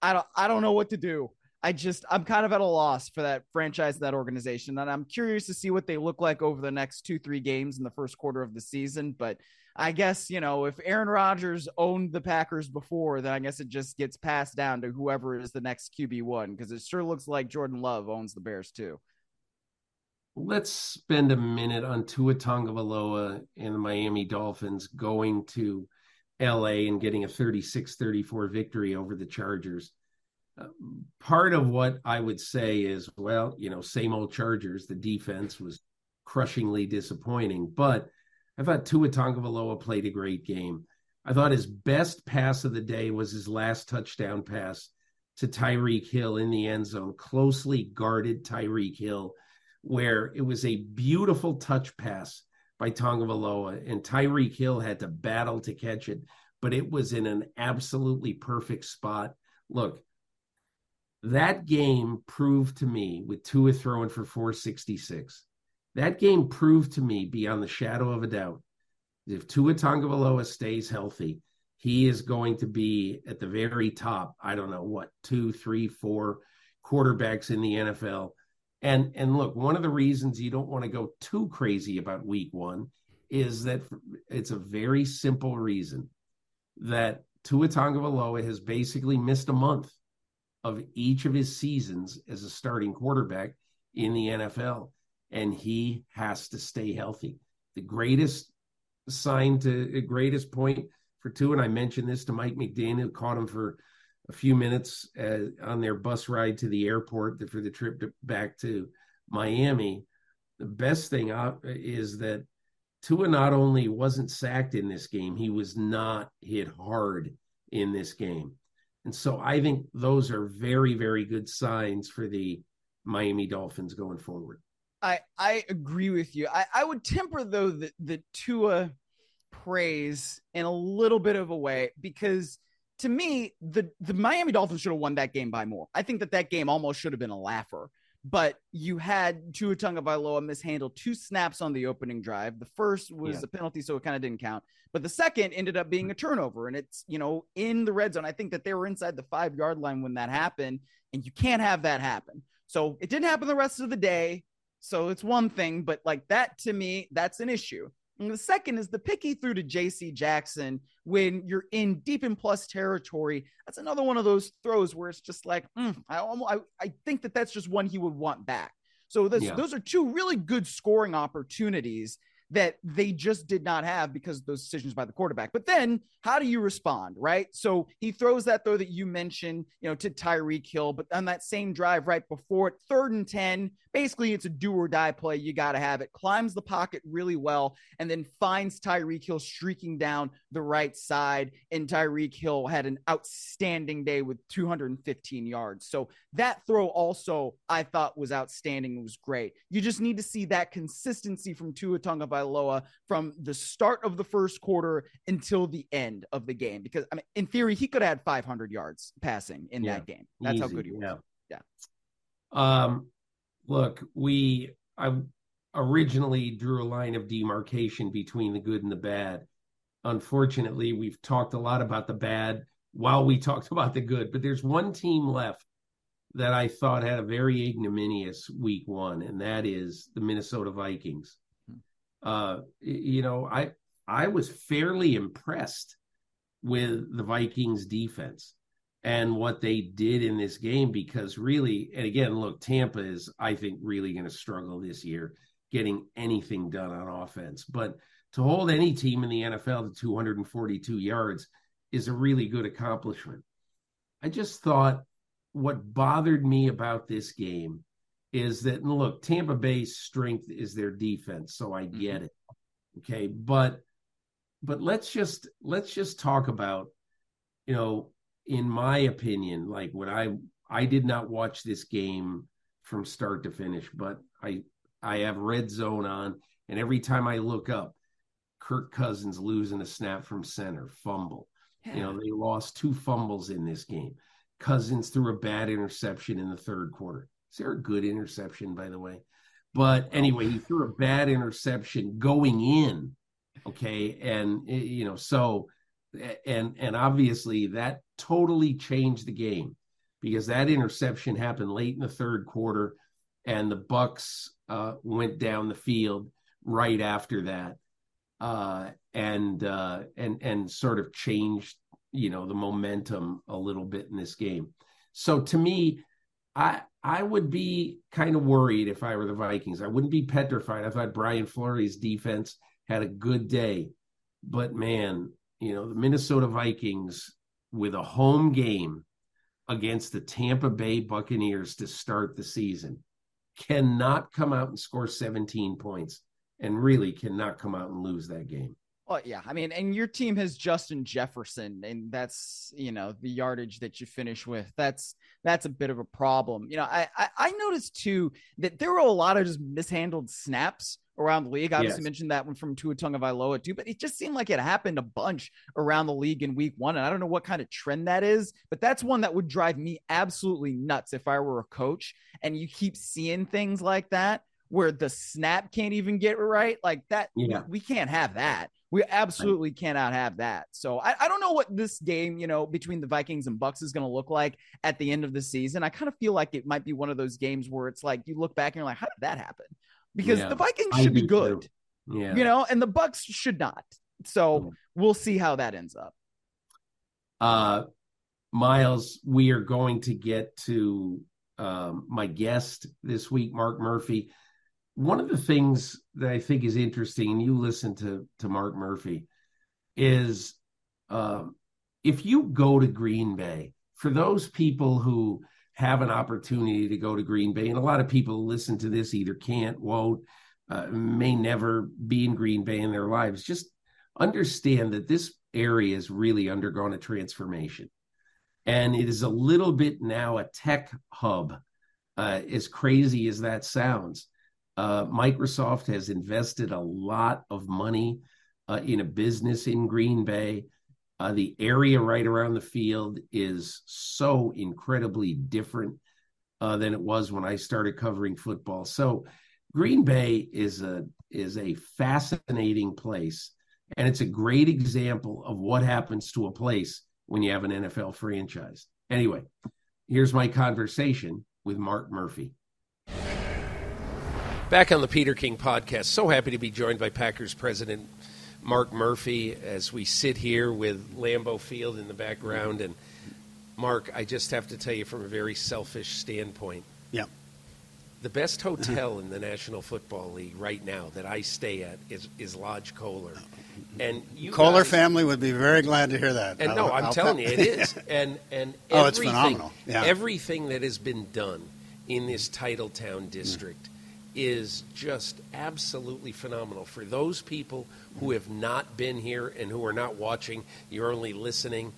I don't I don't know what to do. I just I'm kind of at a loss for that franchise, that organization, and I'm curious to see what they look like over the next two three games in the first quarter of the season. But I guess you know if Aaron Rodgers owned the Packers before, then I guess it just gets passed down to whoever is the next QB one because it sure looks like Jordan Love owns the Bears too. Let's spend a minute on Tua Tagovailoa and the Miami Dolphins going to LA and getting a 36-34 victory over the Chargers uh, part of what I would say is, well, you know, same old Chargers. The defense was crushingly disappointing, but I thought Tua Tagovailoa played a great game. I thought his best pass of the day was his last touchdown pass to Tyreek Hill in the end zone, closely guarded Tyreek Hill, where it was a beautiful touch pass by Tagovailoa, and Tyreek Hill had to battle to catch it, but it was in an absolutely perfect spot. Look, that game proved to me with Tua throwing for 466. That game proved to me beyond the shadow of a doubt if Tua Tagovailoa stays healthy, he is going to be at the very top. I don't know what two, three, four quarterbacks in the NFL. And and look, one of the reasons you don't want to go too crazy about Week One is that it's a very simple reason that Tua Tagovailoa has basically missed a month of each of his seasons as a starting quarterback in the NFL. And he has to stay healthy. The greatest sign to the greatest point for two, and I mentioned this to Mike McDaniel, caught him for a few minutes uh, on their bus ride to the airport for the trip to, back to Miami. The best thing is that Tua not only wasn't sacked in this game, he was not hit hard in this game. And so I think those are very, very good signs for the Miami Dolphins going forward. I, I agree with you. I, I would temper though the, the Tua praise in a little bit of a way because to me the the Miami Dolphins should have won that game by more. I think that that game almost should have been a laugher but you had Tua Tagovailoa mishandle two snaps on the opening drive. The first was yeah. a penalty, so it kind of didn't count. But the second ended up being a turnover, and it's you know in the red zone. I think that they were inside the five yard line when that happened, and you can't have that happen. So it didn't happen the rest of the day. So it's one thing, but like that to me, that's an issue. And the second is the picky through to JC Jackson when you're in deep in plus territory. That's another one of those throws where it's just like, mm, I, almost, I, I think that that's just one he would want back. So this, yeah. those are two really good scoring opportunities that they just did not have because of those decisions by the quarterback. But then how do you respond, right? So he throws that throw that you mentioned, you know, to Tyreek Hill, but on that same drive right before it, third and 10, basically it's a do or die play. You got to have it. Climbs the pocket really well and then finds Tyreek Hill streaking down the right side. And Tyreek Hill had an outstanding day with 215 yards. So that throw also I thought was outstanding. It was great. You just need to see that consistency from Tua Tonga Tagovailoa from the start of the first quarter until the end of the game. Because I mean, in theory, he could have had 500 yards passing in yeah, that game. That's easy, how good he was. Yeah. yeah. Um, look, we I originally drew a line of demarcation between the good and the bad. Unfortunately, we've talked a lot about the bad while we talked about the good, but there's one team left that I thought had a very ignominious week one, and that is the Minnesota Vikings. Uh, you know, I I was fairly impressed with the Vikings defense and what they did in this game because really, and again, look, Tampa is, I think, really going to struggle this year getting anything done on offense. But to hold any team in the NFL to 242 yards is a really good accomplishment. I just thought what bothered me about this game is that look, Tampa Bay's strength is their defense, so I get mm-hmm. it. Okay, but but let's just let's just talk about you know in my opinion like when i i did not watch this game from start to finish but i i have red zone on and every time i look up kirk cousins losing a snap from center fumble yeah. you know they lost two fumbles in this game cousins threw a bad interception in the third quarter. Is there a good interception by the way? But anyway he threw a bad interception going in okay? And you know so and and obviously that totally changed the game because that interception happened late in the third quarter and the bucks uh, went down the field right after that uh, and uh, and and sort of changed you know the momentum a little bit in this game so to me i i would be kind of worried if i were the vikings i wouldn't be petrified i thought brian flores defense had a good day. But man, you know, the Minnesota Vikings with a home game against the Tampa Bay Buccaneers to start the season cannot come out and score 17 points and really cannot come out and lose that game. Well, yeah, I mean, and your team has Justin Jefferson, and that's you know the yardage that you finish with. That's that's a bit of a problem. You know, I I, I noticed too that there were a lot of just mishandled snaps around the league. I obviously, yes. mentioned that one from Tua Tagovailoa too, but it just seemed like it happened a bunch around the league in Week One, and I don't know what kind of trend that is, but that's one that would drive me absolutely nuts if I were a coach. And you keep seeing things like that where the snap can't even get right, like that. Yeah. we can't have that. We absolutely right. cannot have that. So I, I, don't know what this game, you know, between the Vikings and Bucs is going to look like at the end of the season. I kind of feel like it might be one of those games where it's like you look back and you're like, how did that happen? because yeah, the Vikings should be good. Too. Yeah. You know, and the Bucs should not. So we'll see how that ends up. Uh Miles, we are going to get to um, my guest this week, Mark Murphy. One of the things that I think is interesting, and you listen to to Mark Murphy, is um, if you go to Green Bay, for those people who have an opportunity to go to Green Bay. And a lot of people listen to this either can't, won't, uh, may never be in Green Bay in their lives. Just understand that this area has really undergone a transformation. And it is a little bit now a tech hub, uh, as crazy as that sounds. Uh, Microsoft has invested a lot of money uh, in a business in Green Bay. Uh, the area right around the field is so incredibly different uh, than it was when I started covering football. So Green Bay is a is a fascinating place, and it's a great example of what happens to a place when you have an NFL franchise. Anyway, here's my conversation with Mark Murphy. Back on the Peter King podcast, so happy to be joined by Packers president Mark Murphy as we sit here with Lambeau Field in the background. And Mark, I just have to tell you from a very selfish standpoint. Yeah. The best hotel in the National Football League right now that I stay at is, is Lodge Kohler. Oh. And you Kohler guys, family would be very glad to hear that. And I'll, no, I'm I'll telling you, it is. And and oh, it's phenomenal. Yeah. Everything that has been done in this Titletown district is just absolutely phenomenal. For those people who have not been here and who are not watching, you're only listening,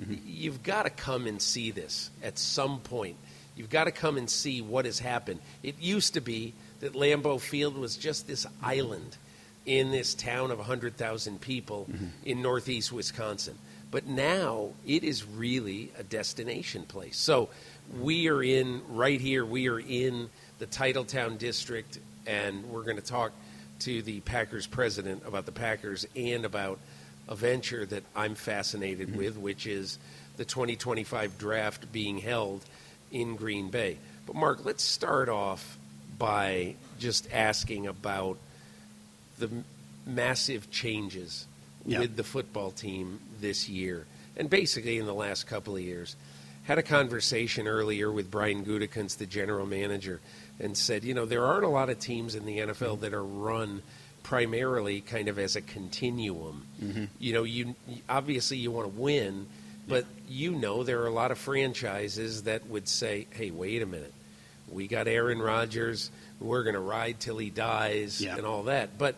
mm-hmm. you've got to come and see this at some point. You've got to come and see what has happened. It used to be that Lambeau Field was just this island in this town of 100,000 people mm-hmm. in northeast Wisconsin. But now it is really a destination place. So we are in, right here, we are in the Titletown district, and we're going to talk to the Packers president about the Packers and about a venture that I'm fascinated mm-hmm. with, which is the 2025 draft being held in Green Bay. But, Mark, let's start off by just asking about the massive changes yeah. with the football team this year and basically in the last couple of years. Had a conversation earlier with Brian Gutekunst, the general manager, and said, you know, there aren't a lot of teams in the NFL that are run primarily kind of as a continuum. Mhm. You know, you obviously you want to win, but you know there are a lot of franchises that would say, "Hey, wait a minute, we got Aaron Rodgers, we're going to ride till he dies, Yeah. and all that." But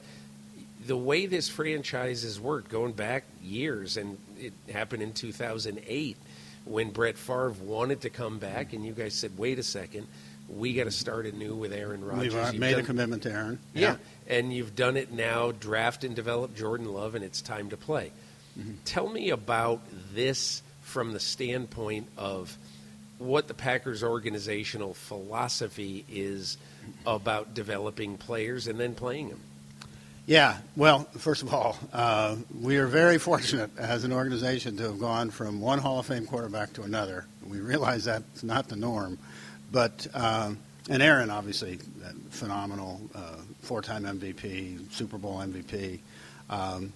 the way this franchise has worked, going back years, and it happened in 2008 when Brett Favre wanted to come back, and you guys said, "Wait a second, we got to start anew with Aaron Rodgers." We've You've made a commitment to Aaron. yeah. and you've done it now. Draft and develop Jordan Love, and it's time to play. Mm-hmm. Tell me about this from the standpoint of what the Packers organizational philosophy is about developing players and then playing them. Yeah, well, first of all, uh, we are very fortunate as an organization to have gone from one Hall of Fame quarterback to another. We realize that's not the norm, but um, and Aaron obviously uh, phenomenal, uh, four-time MVP, Super Bowl MVP. Um,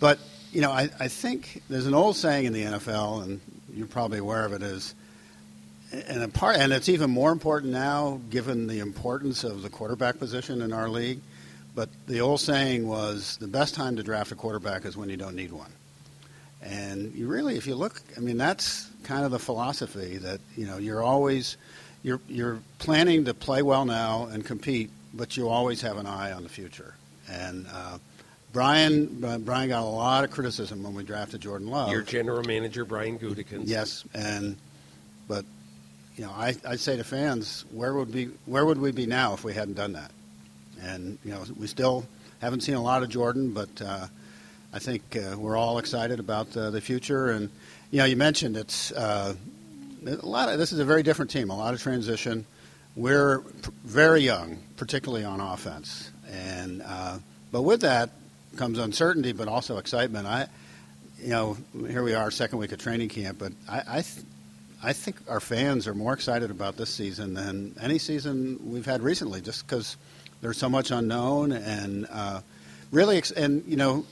but you know, I, I think there's an old saying in the NFL, and you're probably aware of it, is and part, and it's even more important now given the importance of the quarterback position in our league. But the old saying was the best time to draft a quarterback is when you don't need one. And you really, if you look, I mean, that's kind of the philosophy that you know you're always you're you're planning to play well now and compete, but you always have an eye on the future. And uh, Brian uh, Brian got a lot of criticism when we drafted Jordan Love. Your general manager, Brian Gutekunst. Yes, and but you know, I, I say to fans, where would be where would we be now if we hadn't done that? And you know, we still haven't seen a lot of Jordan, but uh, I think uh, we're all excited about uh, the future. And you know, you mentioned it's uh, a lot of this is a very different team, a lot of transition. We're very young, particularly on offense, and uh, but with that comes uncertainty, but also excitement. I, you know, here we are, second week of training camp, but I, I th- I think our fans are more excited about this season than any season we've had recently, just because there's so much unknown and uh, really, ex- and you know,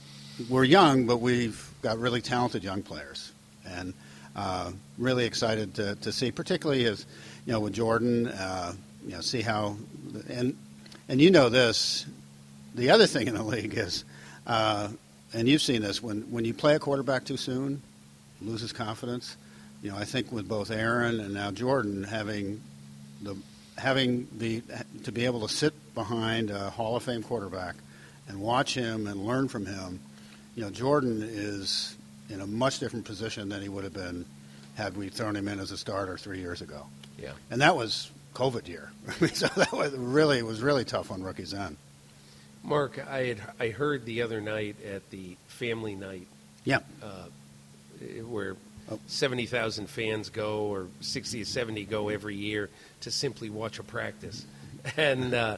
we're young, but we've got really talented young players, and uh, really excited to, to see, particularly as you know, with Jordan, uh, you know, see how, and and you know this, the other thing in the league is, uh, and you've seen this when when you play a quarterback too soon, loses confidence. You know, I think with both Aaron and now Jordan having the having the to be able to sit behind a Hall of Fame quarterback and watch him and learn from him, you know, Jordan is in a much different position than he would have been had we thrown him in as a starter three years ago. Yeah. And that was COVID year, so that was really was really tough on rookies then. Mark, I had I heard the other night at the family night. Yeah. Uh, where seventy thousand fans go, or sixty or seventy go every year to simply watch a practice, and uh,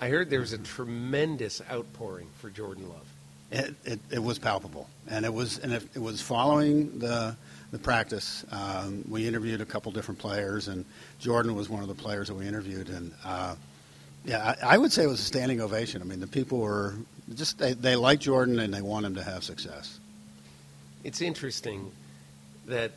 I heard there was a tremendous outpouring for Jordan Love. It, it, it was palpable, and it was and it, it was following the the practice. Um, we interviewed a couple different players, and Jordan was one of the players that we interviewed. And uh, yeah, I, I would say it was a standing ovation. I mean, the people were just they, they like Jordan and they want him to have success. It's interesting that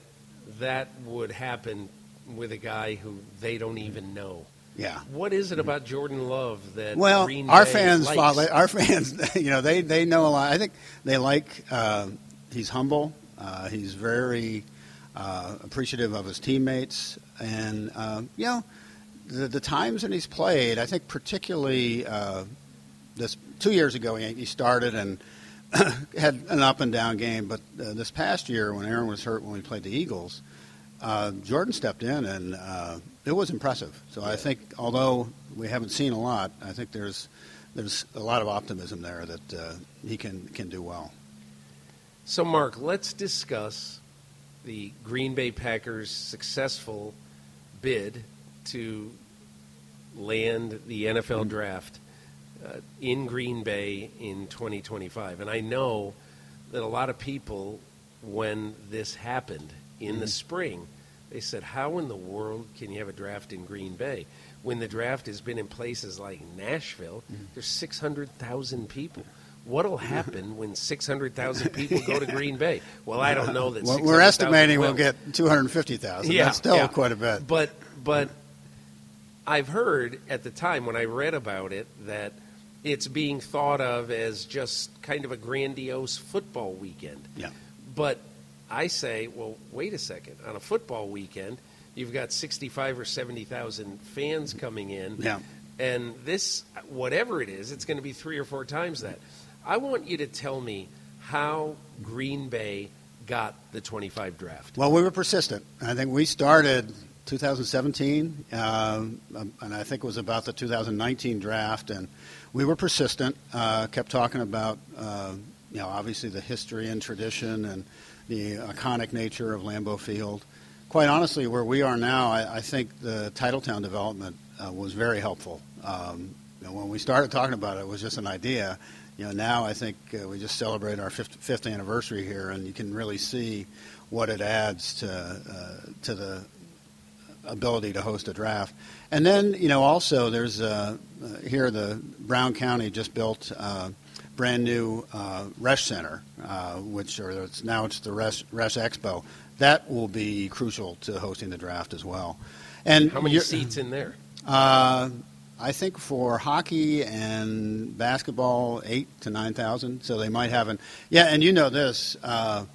that would happen with a guy who they don't even know. Yeah. What is it about Jordan Love that Well, Green our Bay fans likes? follow, our fans, you know, they they know a lot. I think they like. Uh, he's humble. Uh, he's very uh, appreciative of his teammates, and uh, you know, the, the times that he's played. I think particularly uh, this two years ago, he, he started and had an up and down game. But uh, this past year, when Aaron was hurt when we played the Eagles, uh, Jordan stepped in and uh, it was impressive. So I think, although we haven't seen a lot, I think there's there's a lot of optimism there that uh, he can can do well. So, Mark, let's discuss the Green Bay Packers' successful bid to land the NFL draft uh, in Green Bay in 2025. And I know that a lot of people, when this happened in the Mhm. spring, they said, How in the world can you have a draft in Green Bay? When the draft has been in places like Nashville, there's 600,000 people. What'll happen when 600,000 people go to Green Bay? Well, I don't know that. Well, we're estimating will. we'll get 250,000. Yeah, That's still yeah. quite a bit. But but I've heard at the time when I read about it that it's being thought of as just kind of a grandiose football weekend. Yeah. But I say, well, wait a second. On a football weekend, you've got 65 or 70,000 fans coming in. Yeah. And this, whatever it is, it's going to be three or four times that. I want you to tell me how Green Bay got the 25 draft. Well, we were persistent. I think we started 2017, um, and I think it was about the 2019 draft, and we were persistent. Uh, kept talking about, uh, you know, obviously the history and tradition and the iconic nature of Lambeau Field. Quite honestly, where we are now, I, I think the Titletown development uh, was very helpful. Um, when we started talking about it, it was just an idea. You know, now I think uh, we just celebrate our fifth, fifth anniversary here, and you can really see what it adds to uh, to the ability to host a draft. And then, you know, also there's uh, uh, here the Brown County just built uh, brand new uh, Center, uh, which or it's now it's the Resch, Resch Expo. That will be crucial to hosting the draft as well. And How many seats in there? Uh, I think for hockey and basketball, eight to nine thousand. So they might have an yeah. And you know this uh,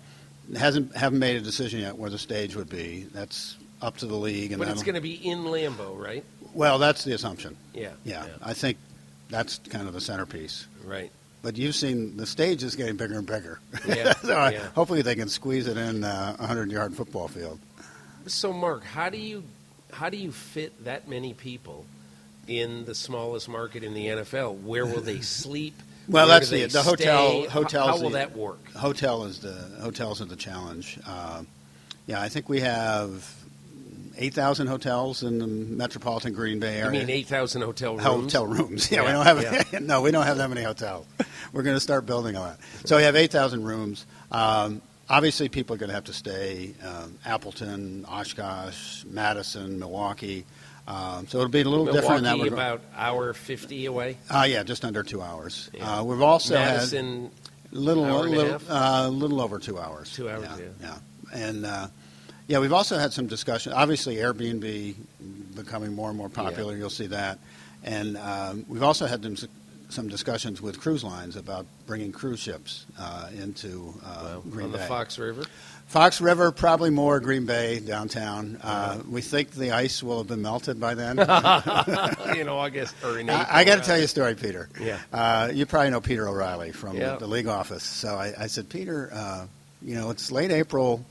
hasn't haven't made a decision yet where the stage would be. That's up to the league. And But it's going to be in Lambeau, right? well, that's the assumption. Yeah. yeah. I think that's kind of the centerpiece. Right. But you've seen the stage is getting bigger and bigger. Yeah, so yeah. hopefully they can squeeze it in uh, a hundred yard football field. So, Mark, how do you how do you fit that many people in the smallest market in the NFL? Where will they sleep? Well, Where that's the the hotel. How- Hotels. How, will the- that work? Hotel is the hotels are the challenge. Uh, yeah, I think we have eight thousand hotels in the metropolitan Green Bay You area. mean eight thousand hotel rooms? Hotel rooms. Yeah, we don't have yeah. no, we don't have that many hotels. We're going to start building a lot. So we have eight thousand rooms. Um, obviously, people are going to have to stay um, Appleton, Oshkosh, Madison, Milwaukee. Um, so it'll be a little different in that Milwaukee regard. about hour fifty away. Uh, yeah, just under two hours. Yeah. Uh, we've also Madison, had little, a little, half? uh, little over two hours. Two hours, yeah, yeah. yeah. And uh, yeah, we've also had some discussion. Obviously, Airbnb becoming more and more popular. You'll see that, and um, we've also had them, some discussions with cruise lines about bringing cruise ships uh, into uh, Green on the Fox River. Fox River, probably more Green Bay downtown. Uh, we think the ice will have been melted by then. in August or in I, April. I got to tell you a story, Peter. Yeah. Uh, you probably know Peter O'Reilly from Yeah. the, the league office. So I, I said, Peter, uh, you know, it's late April.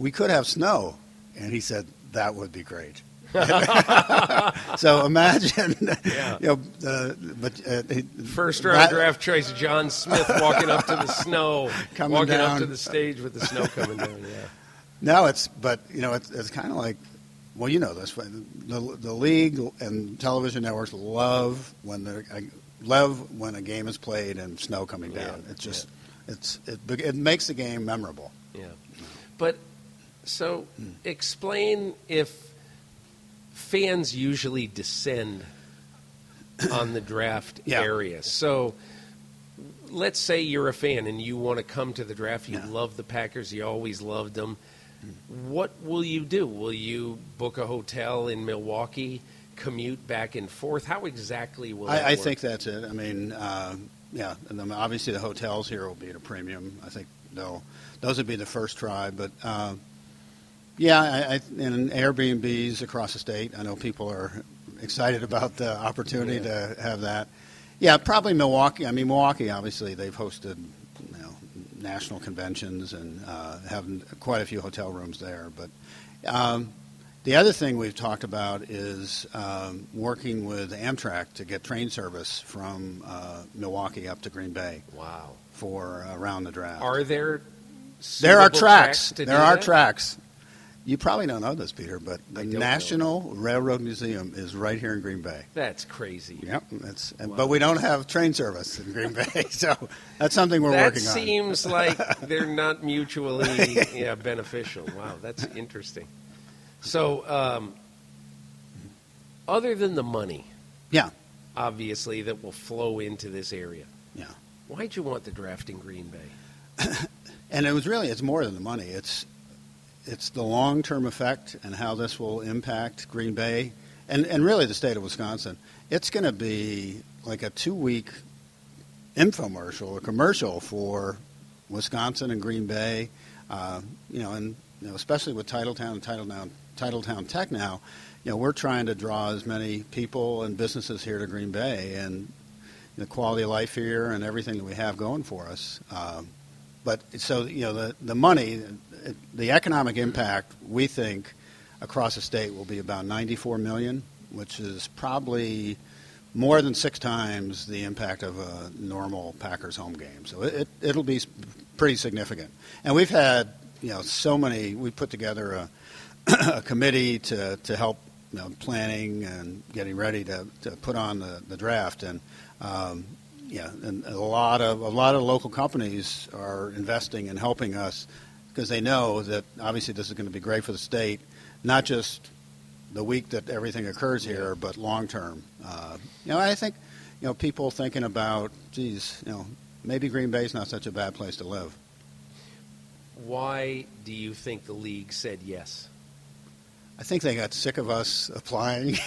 We could have snow. And he said, that would be great. so imagine, Yeah. you know, uh, but uh, First round that- draft choice, John Smith walking up to the snow, Coming walking up down. to the stage with the snow coming down. Yeah. No, it's but you know it's, it's kind of like well you know this the the league and television networks love when the love when a game is played and snow coming down. Yeah, It's just it's it, it makes the game memorable. Yeah. But so explain if fans usually descend on the draft Yeah. area. So let's say you're a fan and you want to come to the draft. You love the Packers. You always loved them. What will you do? Will you book a hotel in Milwaukee, commute back and forth? How exactly will that I, I think that's it. I mean, uh, yeah, and then obviously the hotels here will be at a premium. I think they'll those would be the first try, but. Uh, yeah, I, I, and Airbnbs across the state. I know people are excited about the opportunity Yeah. to have that. Yeah, probably Milwaukee. I mean, Milwaukee. Obviously, they've hosted you know, national conventions and uh, have quite a few hotel rooms there. But um, the other thing we've talked about is um, working with Amtrak to get train service from uh, Milwaukee up to Green Bay. Wow. For uh, around the draft. Are there There are tracks. to There are that? tracks. You probably don't know this, Peter, but the. National Railroad Museum is right here in Green Bay. That's crazy. Yep, that's. But we don't have train service in Green Bay, so that's something we're that working on. That seems like they're not mutually yeah, beneficial. Wow, that's interesting. So, um, other than the money, Yeah, obviously that will flow into this area, yeah. why'd you want the draft in Green Bay? And it was really it's more than the money. It's it's the long term effect and how this will impact Green Bay and, and really the state of Wisconsin. It's going to be like a two week infomercial, a commercial for Wisconsin and Green Bay, uh, you know, and you know, especially with Titletown and Titletown, Titletown Tech now, you know, we're trying to draw as many people and businesses here to Green Bay and the quality of life here and everything that we have going for us. Um, but so you know, the the money, the economic impact, we think across the state will be about 94 million, which is probably more than six times the impact of a normal Packers home game. So it, it will be pretty significant. And we've had you know so many. We put together a, a committee to to help you know, planning and getting ready to, to put on the, the draft and. Um, yeah, and a lot of a lot of local companies are investing and helping us because they know that obviously this is going to be great for the state, not just the week that everything occurs here, but long term. Uh, you know, I think you know people thinking about, geez, you know, maybe Green Bay is not such a bad place to live. Why do you think the league said yes? I think they got sick of us applying.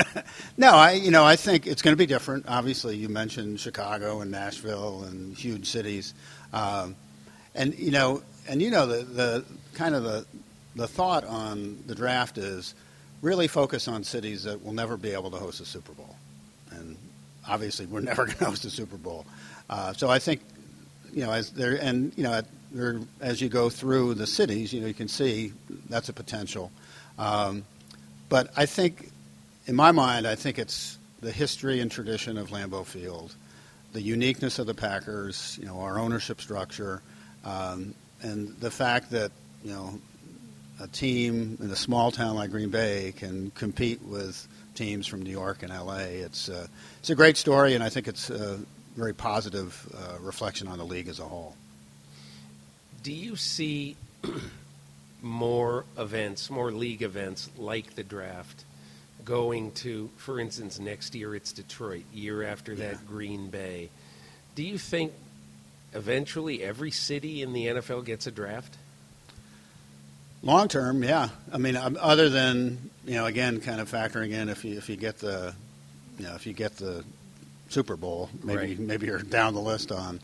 no, I you know I think it's going to be different. Obviously, you mentioned Chicago and Nashville and huge cities, um, and you know and you know the the kind of the the thought on the draft is really focus on cities that will never be able to host a Super Bowl, and obviously we're never going to host a Super Bowl. Uh, so I think you know as there and you know at, there, as you go through the cities, you know you can see that's a potential. Um, but I think, in my mind, I think it's the history and tradition of Lambeau Field, the uniqueness of the Packers, you know, our ownership structure, um, and the fact that you know a team in a small town like Green Bay can compete with teams from New York and LA. It's uh, it's a great story, and I think it's a very positive uh, reflection on the league as a whole. Do you see more events, more league events like the draft going to, for instance, next year it's Detroit, year after that yeah. Green Bay. Do you think eventually every city in the NFL gets a draft? Long term, yeah. I mean, um, other than you know, again, kind of factoring in if you if you get the, you know, if you get the Super Bowl, maybe right. maybe you're down the list on,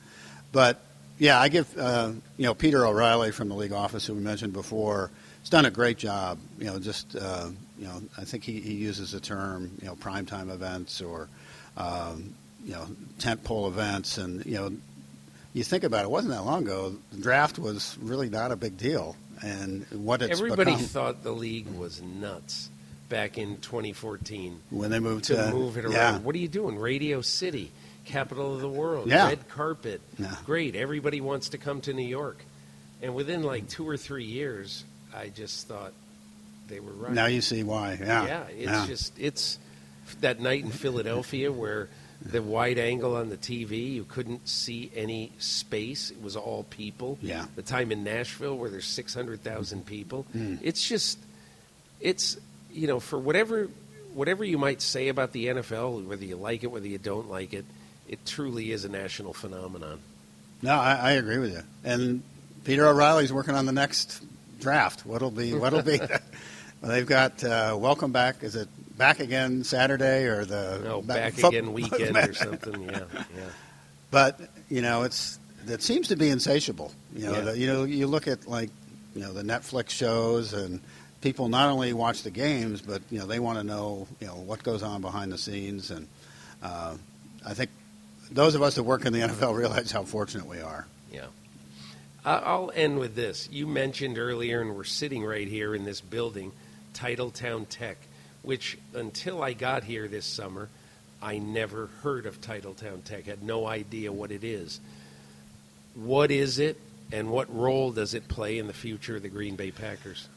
but yeah, I give uh, you know Peter O'Reilly from the league office, who we mentioned before, has done a great job. You know, just uh, you know, I think he, he uses the term you know primetime events or um, you know tentpole events, and you know, you think about it, it wasn't that long ago. The draft was really not a big deal, and what it's everybody become, thought the league was nuts back in 2014 when they moved to, to move it around. Yeah. What are you doing, Radio City? capital of the world, yeah. red carpet. Yeah. Great. Everybody wants to come to New York. And within like two or three years, I just thought they were right. Now you see why. Yeah. Yeah. It's just, it's that night in Philadelphia where the wide angle on the TV, you couldn't see any space. It was all people. Yeah. The time in Nashville where there's 600,000 people. Mm. It's just, it's, you know, for whatever whatever you might say about the NFL, whether you like it, whether you don't like it, it truly is a national phenomenon. No, I, I agree with you. And Peter O'Reilly's working on the next draft. What'll be? What'll be? well, they've got uh, welcome back. Is it back again Saturday or the no back, back again weekend or something? Yeah, yeah. But you know, it's it seems to be insatiable. You know, Yeah. the, you know, you look at like you know the Netflix shows and people not only watch the games, but you know they want to know you know what goes on behind the scenes, and uh, I think those of us that work in the NFL realize how fortunate we are. Yeah. I'll end with this. You mentioned earlier, and we're sitting right here in this building, Titletown Tech, which until I got here this summer, I never heard of Titletown Tech, had no idea what it is. What is it, and what role does it play in the future of the Green Bay Packers?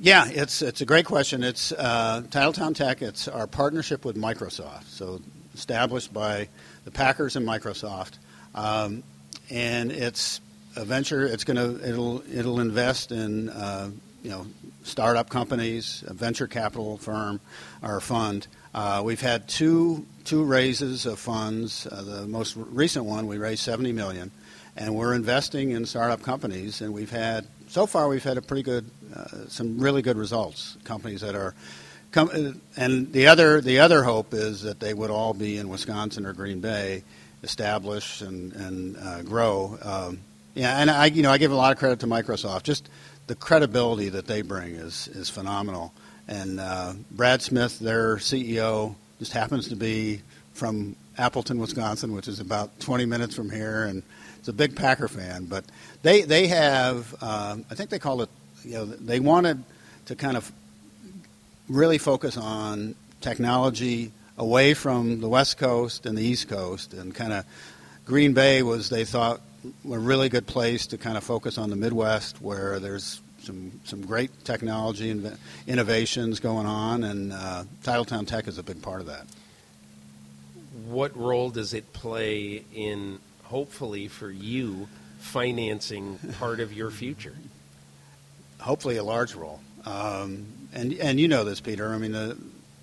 Yeah, it's it's a great question. It's uh, Titletown Tech. It's our partnership with Microsoft. So established by the Packers and Microsoft, um, and it's a venture. It's going to it'll it'll invest in uh, you know startup companies, a venture capital firm, or fund. Uh, we've had two two raises of funds. Uh, the most recent one we raised seventy million, and we're investing in startup companies. And we've had so far we've had a pretty good, uh, some really good results. Companies that are, com- and the other the other hope is that they would all be in Wisconsin or Green Bay, establish and and uh, grow. Um, yeah, and I you know I give a lot of credit to Microsoft. Just the credibility that they bring is is phenomenal. And uh, Brad Smith, their CEO, just happens to be from Appleton, Wisconsin, which is about 20 minutes from here, and is a big Packer fan. But they they have um, I think they call it you know they wanted to kind of really focus on technology away from the West Coast and the East Coast, and kind of Green Bay was they thought a really good place to kind of focus on the Midwest, where there's some some great technology and innovations going on, and uh, Titletown Tech is a big part of that. What role does it play in hopefully for you financing part of your future? Hopefully, a large role. Um, and and you know this, Peter. I mean, the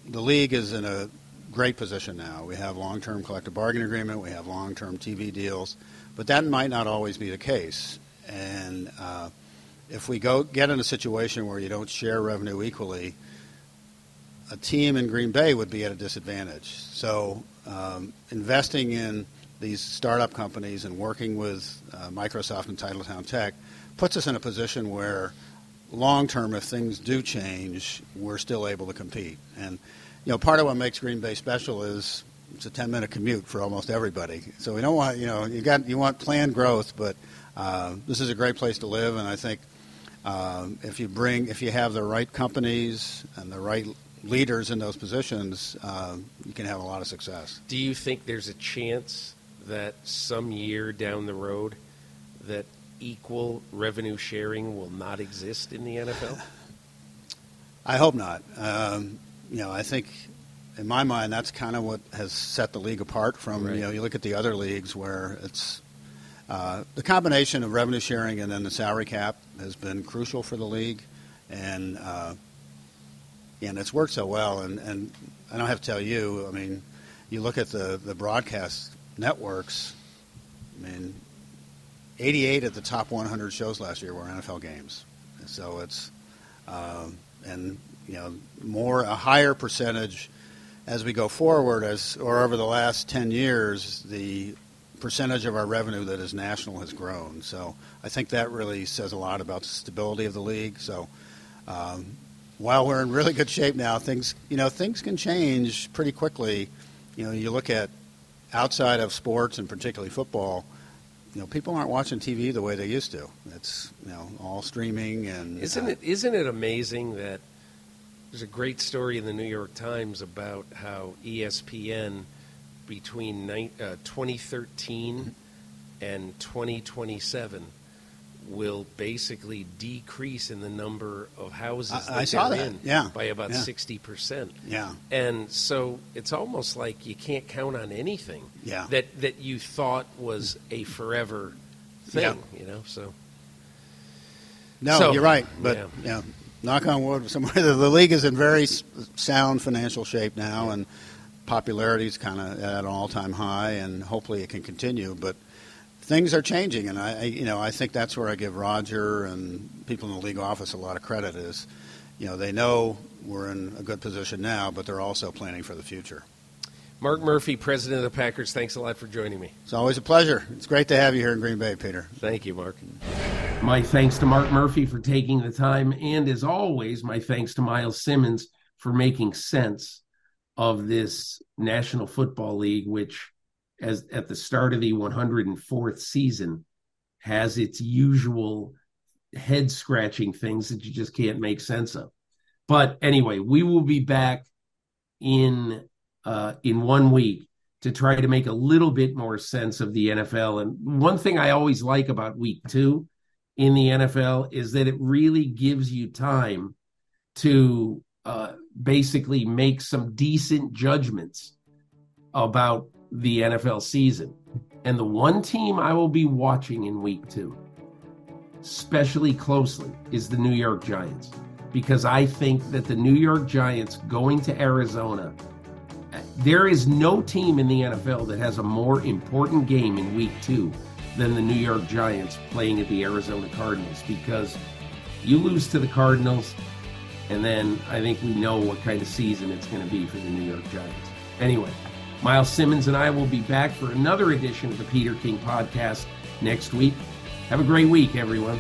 the league is in a great position now. We have long-term collective bargaining agreement. We have long-term TV deals, but that might not always be the case. And uh, if we go get in a situation where you don't share revenue equally, a team in Green Bay would be at a disadvantage. So um, investing in these startup companies and working with uh, Microsoft and Titletown Tech puts us in a position where long term, if things do change, we're still able to compete. And you know, part of what makes Green Bay special is it's a 10 minute commute for almost everybody. So we don't want, you know, you got you want planned growth, but uh, this is a great place to live, and I think um, if you bring, if you have the right companies and the right leaders in those positions, uh, you can have a lot of success. Do you think there's a chance that some year down the road that equal revenue sharing will not exist in the NFL? I hope not. Um, you know, I think in my mind that's kind of what has set the league apart from right. you know you look at the other leagues where it's uh, the combination of revenue sharing and then the salary cap has been crucial for the league, and uh, and it's worked so well. And, and I don't have to tell you. I mean, you look at the the broadcast networks. I mean, 88 of the top 100 shows last year were NFL games. So it's um, and you know more a higher percentage as we go forward as or over the last 10 years the percentage of our revenue that is national has grown. So I think that really says a lot about the stability of the league. So um, while we're in really good shape now, things you know things can change pretty quickly. You know, you look at outside of sports and particularly football. You know, people aren't watching TV the way they used to. It's you know all streaming and isn't uh, it isn't it amazing that there's a great story in the New York Times about how ESPN between uh, 2013 and 2027 will basically decrease in the number of houses I, that I saw they're that. in Yeah. by about Yeah. 60%. Yeah. And so it's almost like you can't count on anything Yeah. that, that you thought was a forever thing, Yeah. you know? So No, So- you're right. But yeah. yeah. Knock on wood. Somewhere the, the league is in very s- sound financial shape now, and popularity is kind of at an all-time high, and hopefully it can continue. But things are changing, and I, I, you know, I think that's where I give Roger and people in the league office a lot of credit. Is, you know, they know we're in a good position now, but they're also planning for the future. Mark Murphy, president of the Packers, thanks a lot for joining me. It's always a pleasure. It's great to have you here in Green Bay, Peter. Thank you, Mark. My thanks to Mark Murphy for taking the time, and as always, my thanks to Miles Simmons for making sense of this National Football League, which, as at the start of the 104th season, has its usual head scratching things that you just can't make sense of. But anyway, we will be back in uh, in one week to try to make a little bit more sense of the NFL. And one thing I always like about week two in the NFL is that it really gives you time to uh, basically make some decent judgments about the NFL season. And the one team I will be watching in week two, especially closely, is the New York Giants. Because I think that the New York Giants going to Arizona, there is no team in the NFL that has a more important game in week two than the New York Giants playing at the Arizona Cardinals because you lose to the Cardinals, and then I think we know what kind of season it's going to be for the New York Giants. Anyway, Miles Simmons and I will be back for another edition of the Peter King podcast next week. Have a great week, everyone.